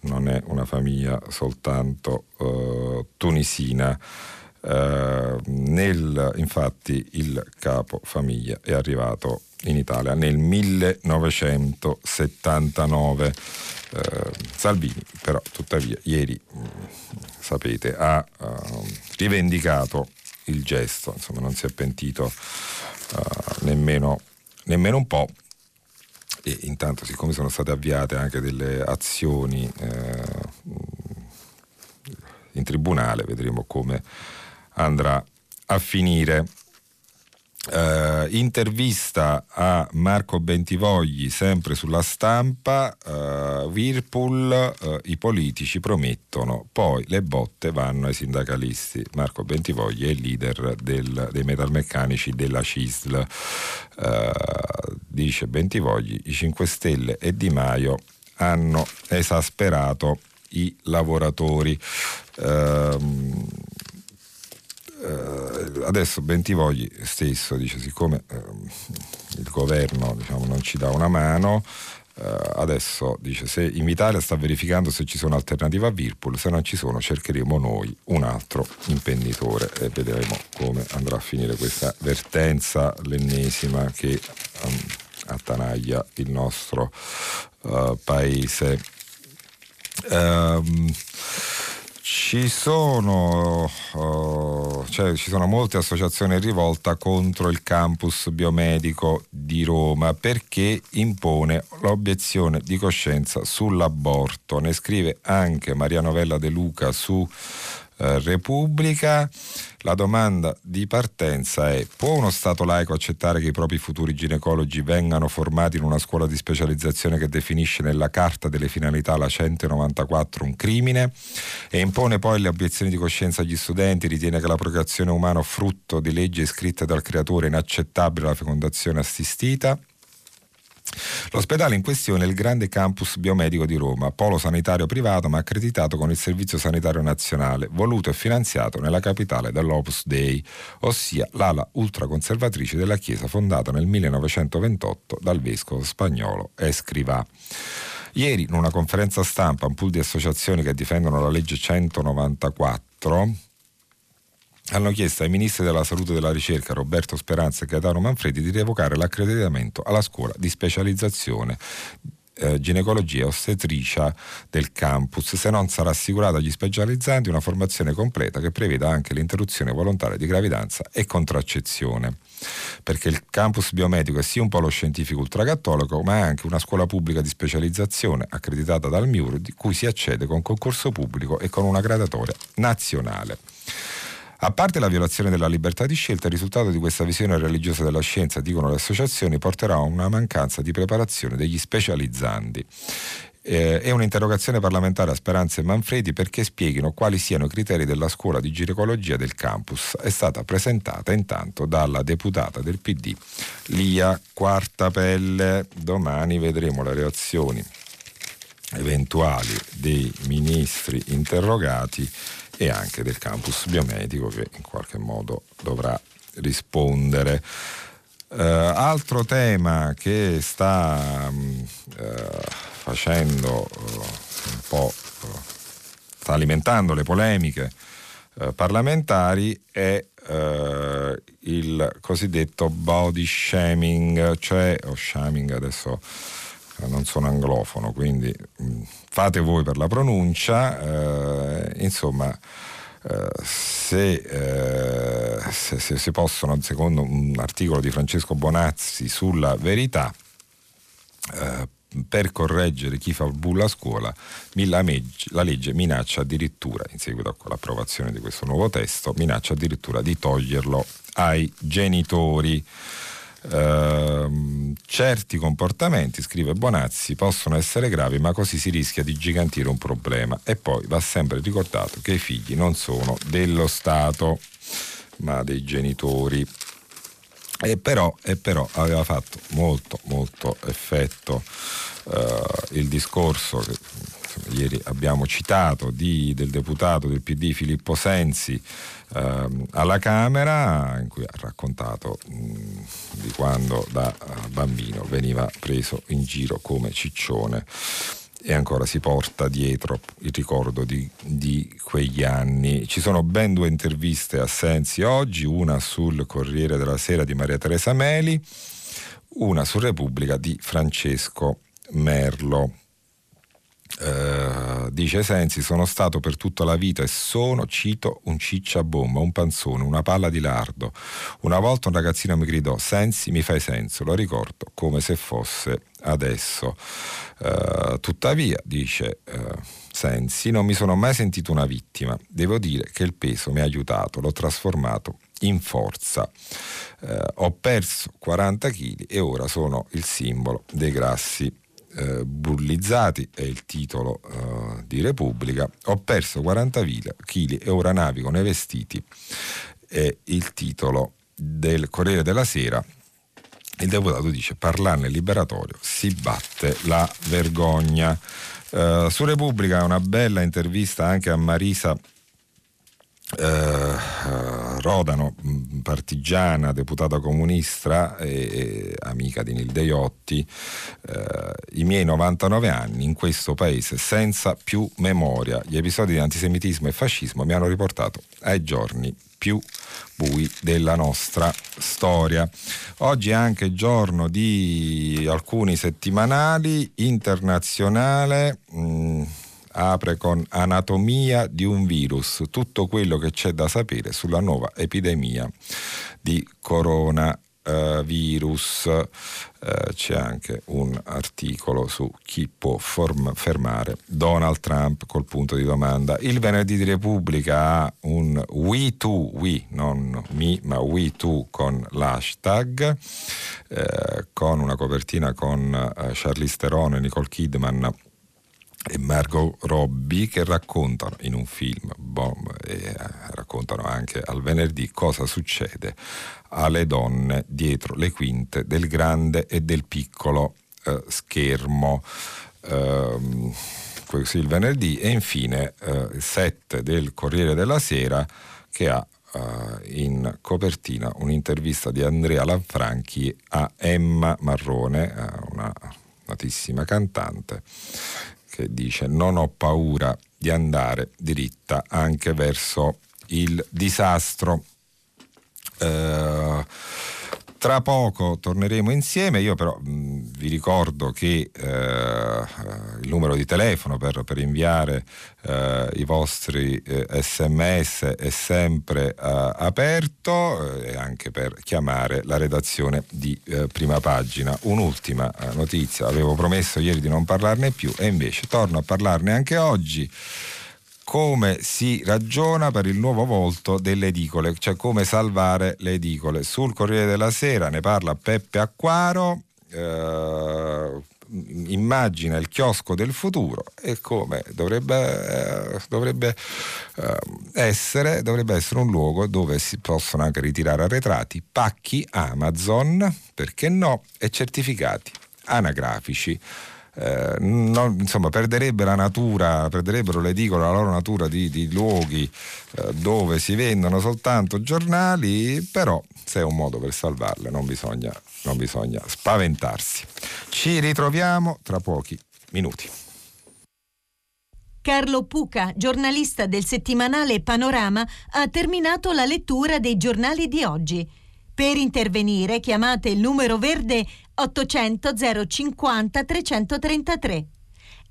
non è una famiglia soltanto uh, tunisina. Uh, nel, infatti il capo famiglia è arrivato in Italia nel 1979. Eh, Salvini però tuttavia ieri mh, mm, sapete ha uh, rivendicato il gesto, insomma non si è pentito uh, nemmeno, nemmeno, un po'. E intanto siccome sono state avviate anche delle azioni eh, in tribunale, vedremo come andrà a finire. Uh, intervista a Marco Bentivogli sempre sulla stampa, uh, Whirlpool, uh, i politici promettono, poi le botte vanno ai sindacalisti. Marco Bentivogli è il leader del, dei metalmeccanici della CISL. dice Bentivogli, i 5 Stelle e Di Maio hanno esasperato i lavoratori. Uh, eh, adesso Bentivogli stesso dice siccome eh, il governo diciamo, non ci dà una mano eh, adesso dice se in Italia sta verificando se ci sono alternative a Whirlpool se non ci sono cercheremo noi un altro impenditore e vedremo come andrà a finire questa vertenza l'ennesima che um, attanaglia il nostro uh, paese. Um, ci sono, uh, cioè, ci sono molte associazioni in rivolta contro il campus biomedico di Roma perché impone l'obiezione di coscienza sull'aborto. Ne scrive anche Maria Novella De Luca su Repubblica. La domanda di partenza è: può uno Stato laico accettare che i propri futuri ginecologi vengano formati in una scuola di specializzazione che definisce nella Carta delle finalità la 194 un crimine e impone poi le obiezioni di coscienza agli studenti? Ritiene che la procreazione umana frutto di leggi scritte dal creatore inaccettabile alla fecondazione assistita? L'ospedale in questione è il grande campus biomedico di Roma, polo sanitario privato ma accreditato con il Servizio Sanitario Nazionale, voluto e finanziato nella capitale dall'Opus Dei, ossia l'ala ultraconservatrice della Chiesa fondata nel 1928 dal vescovo spagnolo Escrivà. Ieri, in una conferenza stampa, un pool di associazioni che difendono la legge 194 hanno chiesto ai ministri della salute e della ricerca Roberto Speranza e Gaetano Manfredi di revocare l'accreditamento alla scuola di specializzazione eh, ginecologia ostetricia del campus, se non sarà assicurata agli specializzanti una formazione completa che preveda anche l'interruzione volontaria di gravidanza e contraccezione. Perché il campus biomedico è sì un polo scientifico ultracattolico, ma è anche una scuola pubblica di specializzazione accreditata dal MIUR, di cui si accede con concorso pubblico e con una gradatoria nazionale. A parte la violazione della libertà di scelta, il risultato di questa visione religiosa della scienza, dicono le associazioni, porterà a una mancanza di preparazione degli specializzanti eh, è un'interrogazione parlamentare a Speranza e Manfredi perché spieghino quali siano i criteri della scuola di ginecologia del campus. È stata presentata intanto dalla deputata del PD Lia Quartapelle. Domani vedremo le reazioni eventuali dei ministri interrogati e anche del campus biomedico che in qualche modo dovrà rispondere. Uh, altro tema che sta uh, facendo uh, un po' sta alimentando le polemiche parlamentari è il cosiddetto body shaming, cioè o shaming adesso non sono anglofono, quindi mm, fate voi per la pronuncia, eh, insomma eh, se, eh, se, se, si possono, secondo un articolo di Francesco Bonazzi sulla verità, eh, per correggere chi fa bulla a scuola, la, legge minaccia addirittura, in seguito all'approvazione di questo nuovo testo, minaccia addirittura di toglierlo ai genitori. Uh, Certi comportamenti, scrive Bonazzi, possono essere gravi, ma così si rischia di gigantire un problema. E poi va sempre ricordato che i figli non sono dello Stato, ma dei genitori. E però, e però aveva fatto molto, molto effetto eh, il discorso che insomma, ieri abbiamo citato di, del deputato del PD Filippo Sensi ehm, alla Camera in cui ha raccontato mh, di quando da uh, bambino veniva preso in giro come ciccione e ancora si porta dietro il ricordo di, di, quegli anni. Ci sono ben due interviste a Sensi oggi, una sul Corriere della Sera di Maria Teresa Meli, una su Repubblica di Francesco Merlo. Uh, dice Sensi, sono stato per tutta la vita e sono, cito, un cicciabomba, un panzone, una palla di lardo. Una volta un ragazzino mi gridò, Sensi mi fai senso, lo ricordo come se fosse adesso. Uh, tuttavia, dice uh, Sensi, non mi sono mai sentito una vittima. Devo dire che il peso mi ha aiutato, l'ho trasformato in forza. ho perso 40 kg e ora sono il simbolo dei grassi eh, bullizzati, è il titolo eh, di Repubblica, ho perso 40 kg e ora navigo nei vestiti, è il titolo del Corriere della Sera. Il deputato dice parlarne liberatorio, si batte la vergogna. Uh, su Repubblica una bella intervista anche a Marisa eh, Rodano, mm, partigiana, deputata comunista e, e amica di Nilde Iotti, eh, i miei 99 anni in questo paese senza più memoria. Gli episodi di antisemitismo e fascismo mi hanno riportato ai giorni più bui della nostra storia. Oggi è anche giorno di alcuni settimanali internazionale. Mh, mm, apre con Anatomia di un virus, tutto quello che c'è da sapere sulla nuova epidemia di coronavirus. Uh, c'è anche un articolo su chi può form- fermare Donald Trump col punto di domanda. Il venerdì di Repubblica ha un We Too, we, non mi, ma We Too con l'hashtag, uh, con una copertina con uh, Charlize Theron e Nicole Kidman e Margot Robbie che raccontano in un film Bomb e eh, raccontano anche al venerdì cosa succede alle donne dietro le quinte del grande e del piccolo eh, schermo. Eh, questo il venerdì e infine eh, il 7 del Corriere della Sera che ha eh, in copertina un'intervista di Andrea Lanfranchi a Emma Marrone, eh, una notissima cantante che dice non ho paura di andare diritta anche verso il disastro. Eh, tra poco torneremo insieme, io però mh, vi ricordo che eh, il numero di telefono per, per inviare eh, i vostri sms eh, è sempre eh, aperto eh, e anche per chiamare la redazione di prima pagina. Un'ultima notizia, avevo promesso ieri di non parlarne più e invece torno a parlarne anche oggi come si ragiona per il nuovo volto delle edicole, cioè come salvare le edicole. Sul Corriere della Sera ne parla Peppe Acquaro, eh, immagina il chiosco del futuro e come dovrebbe, eh, dovrebbe, eh, essere, dovrebbe essere un luogo dove si possono anche ritirare arretrati, pacchi Amazon, perché no, e certificati anagrafici eh, non, insomma, perderebbe la natura, perderebbero le edicole la loro natura di, di luoghi eh, dove si vendono soltanto giornali, però se è un modo per salvarle non bisogna, non bisogna spaventarsi. Ci ritroviamo tra pochi minuti. Carlo Puca, giornalista del settimanale Panorama, ha terminato la lettura dei giornali di oggi. Per intervenire chiamate il numero verde 800 050 333.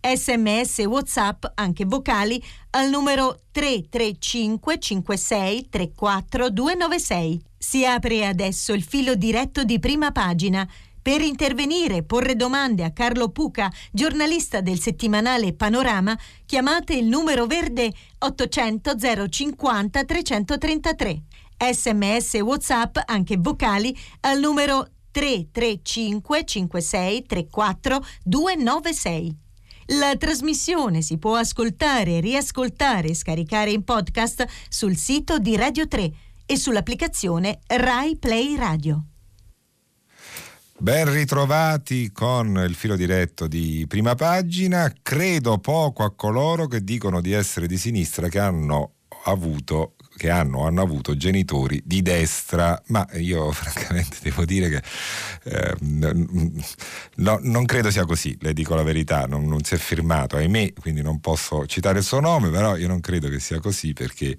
Sms WhatsApp, anche vocali, al numero 335 56 34 296. Si apre adesso il filo diretto di prima pagina. Per intervenire e porre domande a Carlo Puca, giornalista del settimanale Panorama, chiamate il numero verde 800 050 333. Sms e WhatsApp, anche vocali, al numero 335 56 34 296. La trasmissione si può ascoltare, riascoltare e scaricare in podcast sul sito di Radio 3 e sull'applicazione Rai Play Radio. Ben ritrovati con il filo diretto di prima pagina. Credo poco a coloro che dicono di essere di sinistra che hanno avuto che hanno, hanno avuto genitori di destra, ma io [laughs] francamente devo dire che eh, no, non credo sia così, le dico la verità, non, non, si è firmato, ahimè, quindi non posso citare il suo nome, però io non credo che sia così perché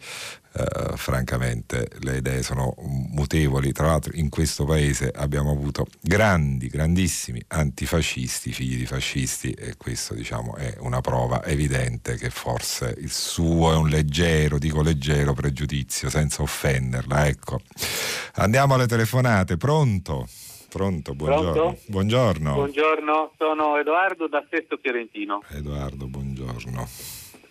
eh, francamente le idee sono mutevoli. Tra l'altro in questo paese abbiamo avuto grandi, grandissimi antifascisti, figli di fascisti e questo diciamo è una prova evidente che forse il suo è un leggero, dico leggero pregiudizio senza offenderla. Ecco. Andiamo alle telefonate, pronto? Pronto, buongiorno. Pronto? Buongiorno. Buongiorno, sono Edoardo da Sesto Fiorentino. Edoardo, buongiorno.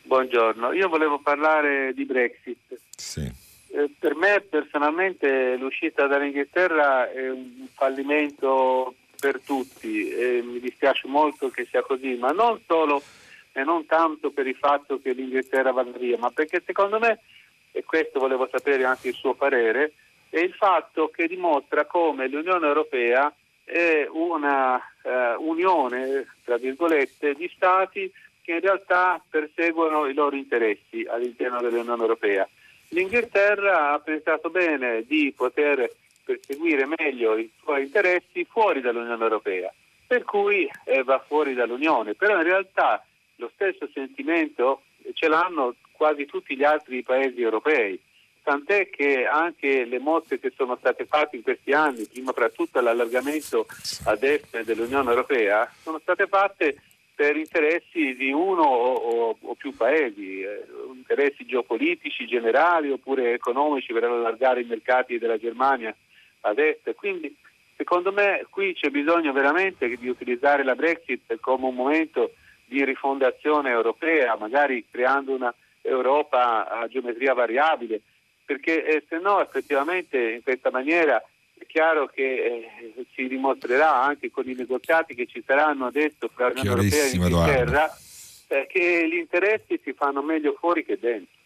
Buongiorno, io volevo parlare di Brexit. Sì. Eh, per me personalmente l'uscita dall'Inghilterra è un fallimento per tutti e mi dispiace molto che sia così, ma non solo e non tanto per il fatto che l'Inghilterra vada via, ma perché secondo me, e questo volevo sapere anche il suo parere, è il fatto che dimostra come l'Unione Europea è una uh, unione, tra virgolette, di stati che in realtà perseguono i loro interessi all'interno dell'Unione Europea. L'Inghilterra ha pensato bene di poter perseguire meglio i suoi interessi fuori dall'Unione Europea, per cui eh, va fuori dall'Unione, però in realtà lo stesso sentimento ce l'hanno quasi tutti gli altri paesi europei, tant'è che anche le mosse che sono state fatte in questi anni, prima fra tutto l'allargamento ad est dell'Unione Europea, sono state fatte per interessi di uno o, o, o più paesi, eh, interessi geopolitici generali oppure economici per allargare i mercati della Germania ad est. Quindi secondo me qui c'è bisogno veramente di utilizzare la Brexit come un momento di rifondazione europea, magari creando una Europa a geometria variabile, perché eh, se no effettivamente in questa maniera è chiaro che eh, si dimostrerà anche con i negoziati che ci saranno adesso fra l'Unione Europea e l'Inghilterra eh, che gli interessi si fanno meglio fuori che dentro.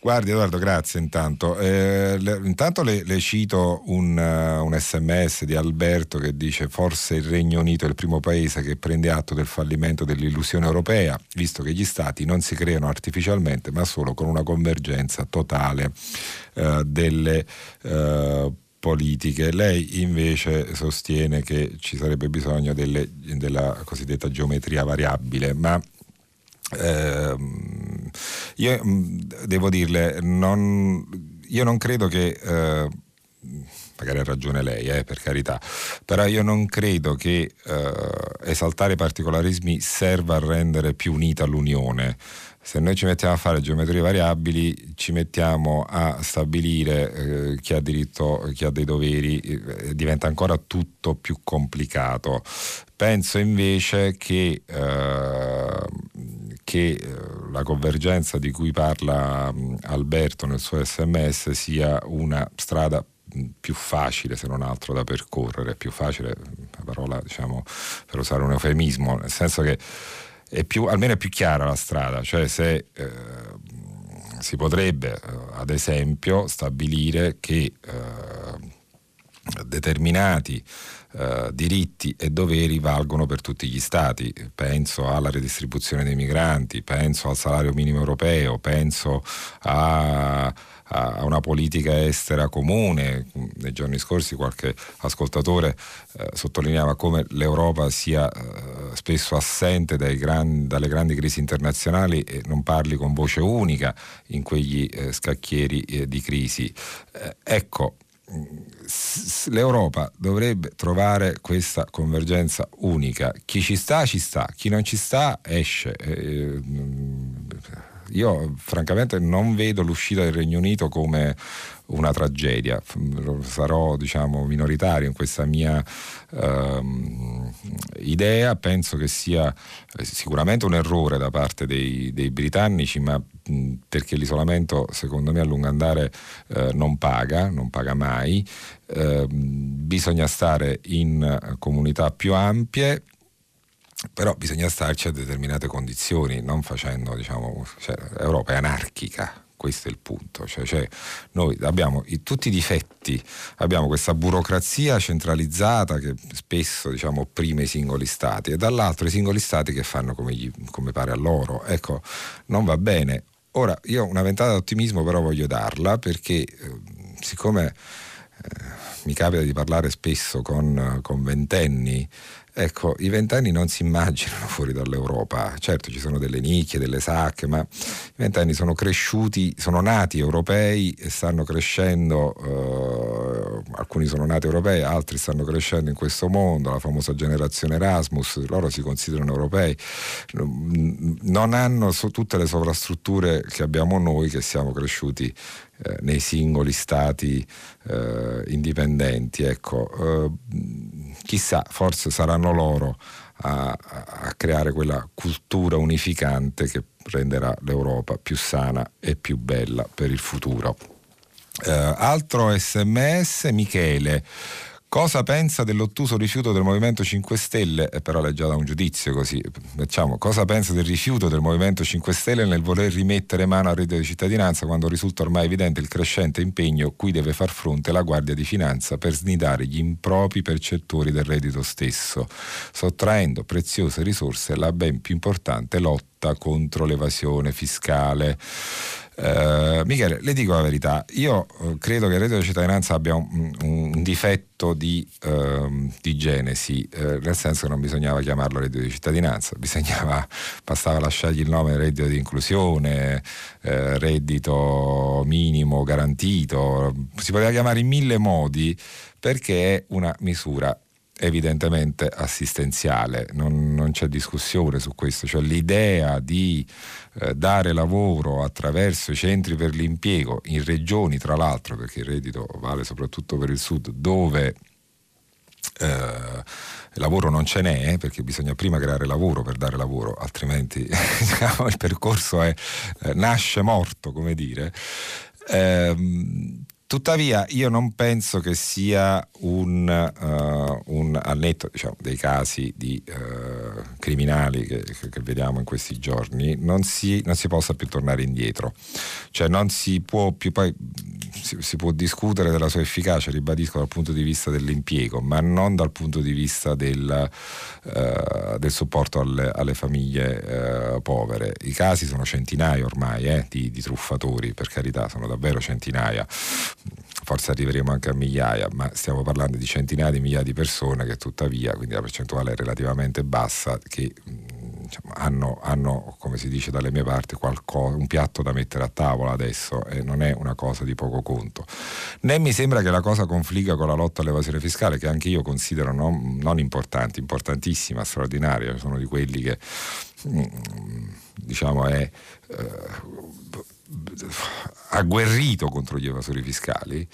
Guardi Edoardo, grazie intanto. Eh, le, intanto le, le cito un, uh, un, sms di Alberto che dice forse il Regno Unito è il primo paese che prende atto del fallimento dell'illusione europea, visto che gli stati non si creano artificialmente ma solo con una convergenza totale uh, delle uh, politiche. Lei invece sostiene che ci sarebbe bisogno delle, della cosiddetta geometria variabile, ma ehm, io mm, devo dirle, non, io non credo che... Eh, magari ha ragione lei, eh, per carità, però io non credo che eh, esaltare particolarismi serva a rendere più unita l'Unione se noi ci mettiamo a fare geometrie variabili, ci mettiamo a stabilire eh, chi ha diritto, chi ha dei doveri, eh, diventa ancora tutto più complicato. Penso invece che, eh, che eh, la convergenza di cui parla Alberto nel suo sms sia una strada più facile se non altro da percorrere, più facile, la parola diciamo per usare un eufemismo, nel senso che è più, almeno è più chiara la strada, cioè se eh, si potrebbe eh, ad esempio stabilire che eh, determinati eh, diritti e doveri valgono per tutti gli stati. Penso alla redistribuzione dei migranti, penso al salario minimo europeo, penso a a una politica estera comune. Nei giorni scorsi qualche ascoltatore eh, sottolineava come l'Europa sia eh, spesso assente gran, dalle grandi crisi internazionali e non parli con voce unica in quegli eh, scacchieri eh, di crisi. Eh, ecco, l'Europa dovrebbe trovare questa convergenza unica. Chi ci sta, ci sta, chi non ci sta, esce. Eh, io francamente non vedo l'uscita del Regno Unito come una tragedia, sarò diciamo, minoritario in questa mia ehm, idea, penso che sia eh, sicuramente un errore da parte dei, dei britannici, ma perché l'isolamento secondo me a lungo andare eh, non paga, non paga mai, eh, bisogna stare in comunità più ampie però bisogna starci a determinate condizioni, non facendo, diciamo, cioè, l'Europa è anarchica, questo è il punto. Cioè, cioè, noi abbiamo i, tutti i difetti, abbiamo questa burocrazia centralizzata che spesso diciamo, opprime i singoli stati e dall'altro i singoli stati che fanno come, gli, come pare a loro. Ecco, non va bene. Ora, io una ventata d'ottimismo però voglio darla perché eh, siccome eh, mi capita di parlare spesso con, con ventenni, Ecco, i vent'anni non si immaginano [laughs] fuori dall'Europa, certo ci sono delle nicchie, delle sacche, ma i vent'anni sono cresciuti, sono nati europei e stanno crescendo, eh, alcuni sono nati europei, altri stanno crescendo in questo mondo, la famosa generazione Erasmus, loro si considerano europei, non hanno tutte le sovrastrutture che abbiamo noi che siamo cresciuti eh, nei singoli stati eh, indipendenti. Ecco, eh, chissà, forse saranno loro a, a, creare quella cultura unificante che renderà l'Europa più sana e più bella per il futuro. Eh, altro sms, Michele. Cosa pensa dell'ottuso rifiuto del Movimento 5 Stelle? Eh, però è già da un giudizio così. Facciamo. Cosa pensa del rifiuto del Movimento 5 Stelle nel voler rimettere mano al reddito di cittadinanza quando risulta ormai evidente il crescente impegno cui deve far fronte la Guardia di Finanza per snidare gli impropri percettori del reddito stesso, sottraendo preziose risorse alla ben più importante lotta contro l'evasione fiscale. Uh, Michele, le dico la verità, io uh, credo che il reddito di cittadinanza abbia un, un difetto di, uh, di genesi, eh, nel senso che non bisognava chiamarlo reddito di cittadinanza, [laughs] bisognava, bastava lasciargli il nome reddito di inclusione, reddito minimo garantito, si poteva chiamare in mille modi perché è una misura evidentemente assistenziale, non, non, c'è discussione su questo, cioè l'idea di eh, dare lavoro attraverso i centri per l'impiego in regioni tra l'altro, perché il reddito vale soprattutto per il sud, dove eh, lavoro non ce n'è perché bisogna prima creare lavoro per dare lavoro, altrimenti [laughs] diciamo, il percorso è, eh, nasce morto, come dire. Eh, Tuttavia io non penso che sia un, uh, un al netto diciamo, dei casi di uh, criminali che, che, vediamo in questi giorni, non si, non si, possa più tornare indietro. Cioè non si può più, poi si, si, può discutere della sua efficacia, ribadisco dal punto di vista dell'impiego, ma non dal punto di vista del, uh, del supporto alle, alle famiglie povere. I casi sono centinaia ormai eh, di, di truffatori, per carità, sono davvero centinaia forse arriveremo anche a migliaia, ma stiamo parlando di centinaia di migliaia di persone che tuttavia, quindi la percentuale è relativamente bassa, che diciamo, hanno, hanno, come si dice dalle mie parti, qualcosa, un piatto da mettere a tavola adesso e non è una cosa di poco conto. Né mi sembra che la cosa confligga con la lotta all'evasione fiscale, che anche io considero non, non importante, importantissima, straordinaria, sono di quelli che diciamo è... Eh, agguerrito contro gli evasori fiscali,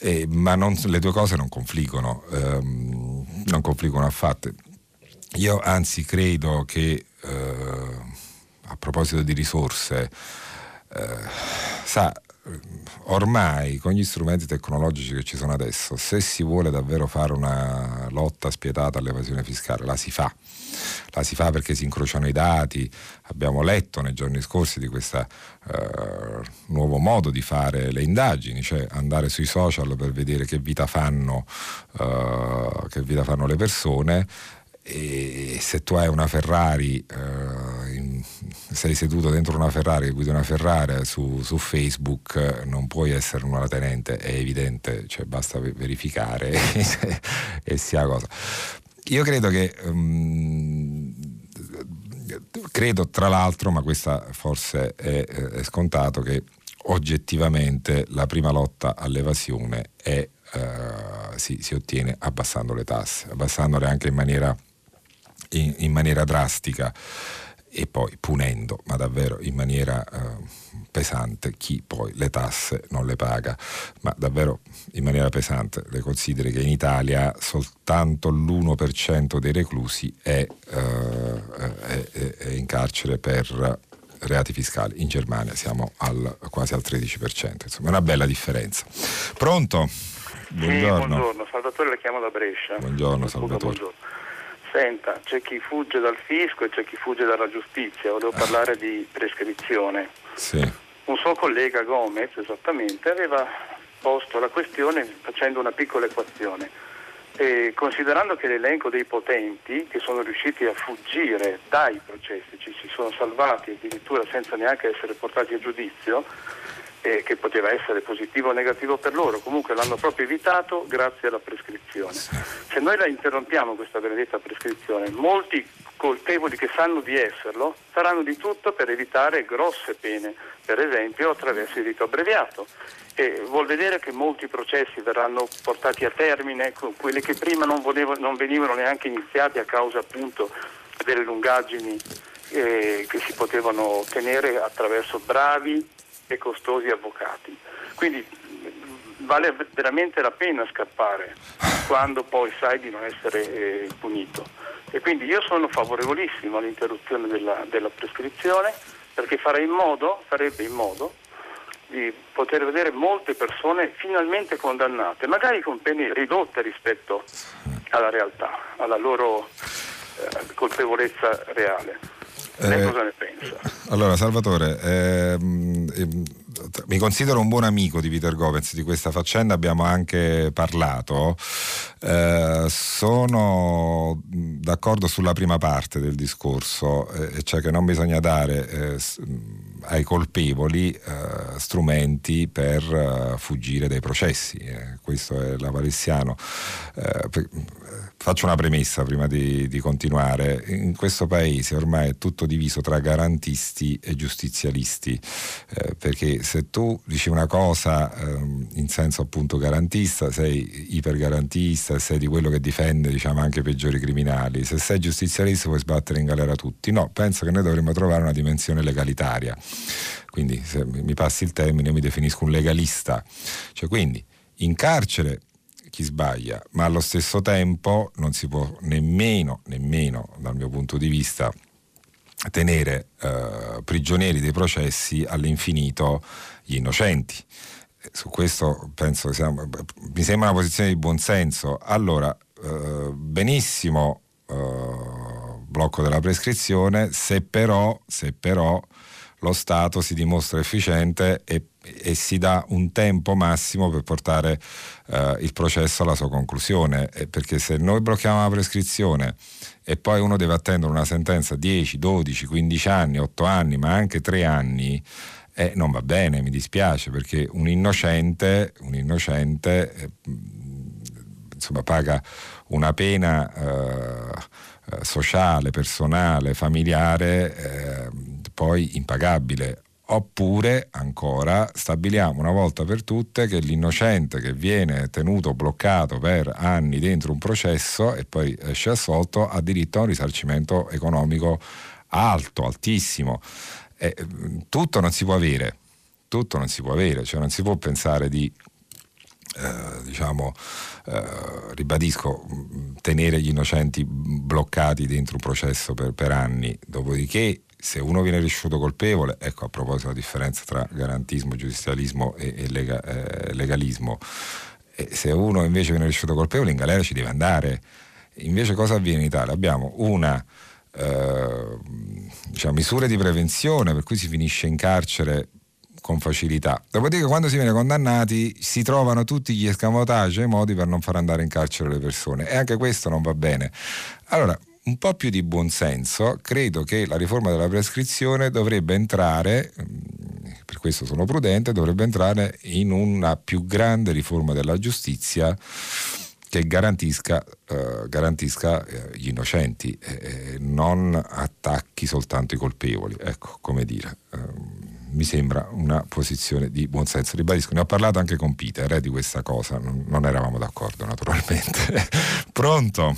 eh, ma non, le due cose non confliggono, ehm, non confliggono affatto. Io anzi credo che eh, a proposito di risorse, eh, sa, ormai con gli strumenti tecnologici che ci sono adesso, se si vuole davvero fare una lotta spietata all'evasione fiscale, la si fa. La si fa perché si incrociano i dati. Abbiamo letto nei giorni scorsi di questo eh, nuovo modo di fare le indagini, cioè andare sui social per vedere che vita fanno, eh, che vita fanno le persone e se tu hai una Ferrari, eh, in, sei seduto dentro una Ferrari, guidi una Ferrari su, su, Facebook, non puoi essere una tenente, è evidente, cioè basta verificare [laughs] e sia cosa. Io credo che... Um, credo tra l'altro, ma questa forse è, è, scontato, che oggettivamente la prima lotta all'evasione è, uh, si, si ottiene abbassando le tasse, abbassandole anche in maniera in, in maniera drastica e poi punendo, ma davvero in maniera eh, pesante, chi poi le tasse non le paga, ma davvero in maniera pesante. Le consideri che in Italia soltanto l'1% dei reclusi è, eh, è, è in carcere per reati fiscali. In Germania siamo al, quasi al 13%, insomma è una bella differenza. Pronto? Buongiorno. Sì, buongiorno, Salvatore le chiamo da Brescia. Buongiorno Salvatore. Buongiorno. Senta, c'è chi fugge dal fisco e c'è chi fugge dalla giustizia, volevo parlare di prescrizione. Sì. Un suo collega Gomez, esattamente, aveva posto la questione facendo una piccola equazione. E considerando che l'elenco dei potenti che sono riusciti a fuggire dai processi, ci si sono salvati addirittura senza neanche essere portati a giudizio, eh, che poteva essere positivo o negativo per loro, comunque l'hanno proprio evitato grazie alla prescrizione. Se noi la interrompiamo questa benedetta prescrizione, molti colpevoli che sanno di esserlo faranno di tutto per evitare grosse pene, per esempio attraverso il rito abbreviato. E vuol vedere che molti processi verranno portati a termine, quelli che prima non, volevo, non venivano neanche iniziati a causa appunto delle lungaggini eh, che si potevano ottenere attraverso bravi e costosi avvocati. Quindi vale veramente la pena scappare quando poi sai di non essere eh, punito. E quindi io sono favorevolissimo all'interruzione della, della prescrizione perché farei in modo, farebbe in modo di poter vedere molte persone finalmente condannate, magari con pene ridotte rispetto alla realtà, alla loro eh, colpevolezza reale. Lei eh, cosa ne pensa? Allora, Salvatore, ehm, ehm, mi considero un buon amico di Peter Govens di questa faccenda, abbiamo anche parlato. Eh, sono d'accordo sulla prima parte del discorso, eh, cioè che non bisogna dare eh, ai colpevoli eh, strumenti per uh, fuggire dai processi. Eh, questo è la Valessiano. Eh, faccio una premessa prima di, di, continuare. In questo paese ormai è tutto diviso tra garantisti e giustizialisti, eh, perché se tu dici una cosa ehm, in senso appunto garantista, sei ipergarantista, sei di quello che difende diciamo, anche i peggiori criminali. Se sei giustizialista puoi sbattere in galera tutti. No, penso che noi dovremmo trovare una dimensione legalitaria quindi se mi passi il termine io mi definisco un legalista, cioè quindi in carcere chi sbaglia, ma allo stesso tempo non si può nemmeno, nemmeno dal mio punto di vista, tenere eh, prigionieri dei processi all'infinito gli innocenti. Su questo penso siamo, mi sembra una posizione di buonsenso. Allora, eh, benissimo eh, blocco della prescrizione, se però, se però lo Stato si dimostra efficiente e, e si dà un tempo massimo per portare eh, il processo alla sua conclusione, e perché se noi blocchiamo la prescrizione e poi uno deve attendere una sentenza 10, 12, 15 anni, 8 anni, ma anche 3 anni, eh, non va bene, mi dispiace, perché un innocente, un innocente eh, insomma, paga una pena eh, eh sociale, personale, familiare eh, poi impagabile. Oppure ancora stabiliamo una volta per tutte che l'innocente che viene tenuto bloccato per anni dentro un processo e poi esce assolto ha diritto a un risarcimento economico alto, altissimo. E, tutto non si può avere, tutto non si può avere, cioè non si può pensare di eh, diciamo, eh, ribadisco, tenere gli innocenti bloccati dentro un processo per, per anni, dopodiché se uno viene riuscito colpevole, ecco a proposito della differenza tra garantismo, giustizialismo e, e lega, eh, legalismo, e se uno invece viene riuscito colpevole in galera ci deve andare. Invece cosa avviene in Italia? Abbiamo una eh, diciamo, misure di prevenzione per cui si finisce in carcere con facilità. Dopodiché quando si viene condannati si trovano tutti gli escamotage e modi per non far andare in carcere le persone e anche questo non va bene. Allora, un po' più di buonsenso, credo che la riforma della prescrizione dovrebbe entrare, mm, per questo sono prudente, dovrebbe entrare in una più grande riforma della giustizia che garantisca, eh, garantisca eh, gli innocenti e eh, non attacchi soltanto i colpevoli. Ecco, come dire. Eh, mi sembra una posizione di buonsenso. Ribadisco, ne ho parlato anche con Peter eh, di questa cosa, non, non eravamo d'accordo naturalmente. [laughs] Pronto?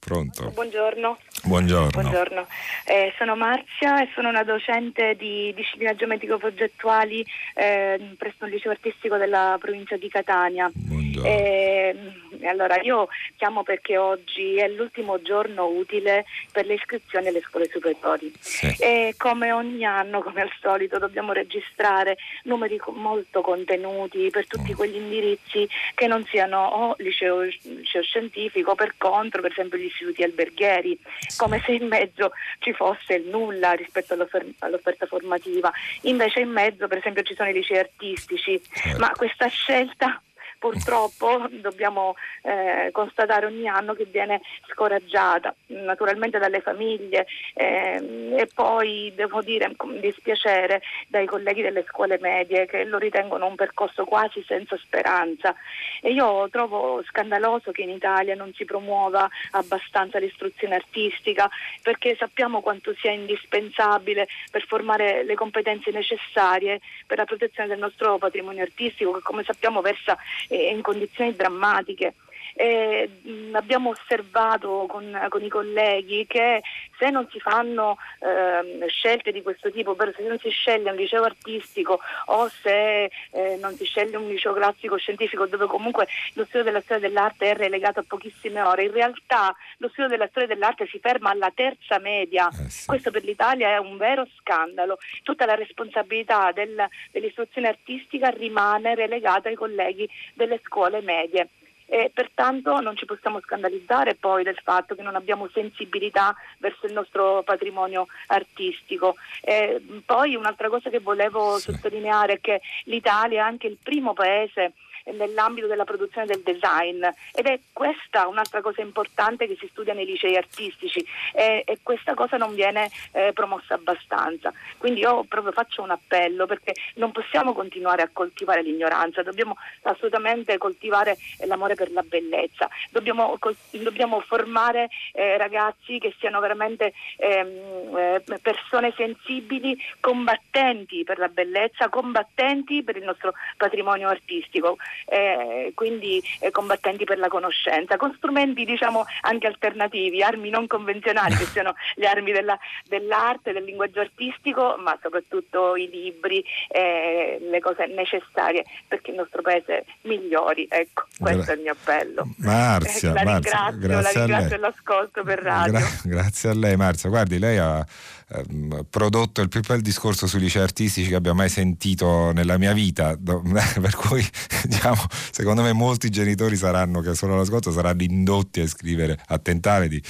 Pronto? Buongiorno. Buongiorno. Buongiorno. Eh, sono Marzia e sono una docente di discipline geometrico-progettuali eh, presso un liceo artistico della provincia di Catania. Buongiorno. Eh, allora, io chiamo perché oggi è l'ultimo giorno utile per le iscrizioni alle scuole superiori. Sì. E come ogni anno, come al solito, dobbiamo registrare numeri molto contenuti per tutti Mm. quegli indirizzi che non siano o liceo, liceo scientifico, per contro, per esempio gli istituti alberghieri, come se in mezzo ci fosse il nulla rispetto all'offer- all'offerta formativa. Invece in mezzo, per esempio, ci sono i licei artistici, Certo. ma questa scelta purtroppo dobbiamo eh, constatare ogni anno che viene scoraggiata naturalmente dalle famiglie ehm, e poi devo dire con dispiacere dai colleghi delle scuole medie che lo ritengono un percorso quasi senza speranza. E io trovo scandaloso che in Italia non si promuova abbastanza l'istruzione artistica perché sappiamo quanto sia indispensabile per formare le competenze necessarie per la protezione del nostro patrimonio artistico che come sappiamo versa eh, in condizioni drammatiche. Eh, abbiamo osservato con, con i colleghi che se non si fanno ehm, scelte di questo tipo, ovvero se non si sceglie un liceo artistico o se eh, non si sceglie un liceo classico scientifico dove comunque lo studio della storia dell'arte è relegato a pochissime ore, in realtà lo studio della storia dell'arte si ferma alla terza media. Eh sì. Questo per l'Italia è un vero scandalo. Tutta la responsabilità del- dell'istruzione artistica rimane relegata ai colleghi delle scuole medie. E pertanto non ci possiamo scandalizzare poi del fatto che non abbiamo sensibilità verso il nostro patrimonio artistico. E poi un'altra cosa che volevo Sì. sottolineare è che l'Italia è anche il primo paese nell'ambito della produzione del design. Ed è questa un'altra cosa importante che si studia nei licei artistici. E, e questa cosa non viene eh, promossa abbastanza. Quindi io proprio faccio un appello perché non possiamo continuare a coltivare l'ignoranza, dobbiamo assolutamente coltivare l'amore per la bellezza, dobbiamo, dobbiamo formare eh, ragazzi che siano veramente ehm, eh, persone sensibili, combattenti per la bellezza, combattenti per il nostro patrimonio artistico, eh, quindi eh, combattenti per la conoscenza, con strumenti diciamo anche alternativi, armi non convenzionali che [laughs] siano le armi della- dell'arte, del linguaggio artistico, ma soprattutto i libri, eh, le cose necessarie perché il nostro paese migliori. Ecco, questo Gra- è il mio appello. Marzia, [laughs] la Marzia, ringrazio, grazie la ringrazio dell'ascolto per radio. Gra- grazie a lei Marzia. Guardi, lei ha ehm, prodotto il più bel discorso sui licei artistici che abbia mai sentito nella mia vita, [laughs] per cui diciamo, secondo me molti genitori saranno, che sono all'ascolto, saranno indotti a iscrivere, a tentare di,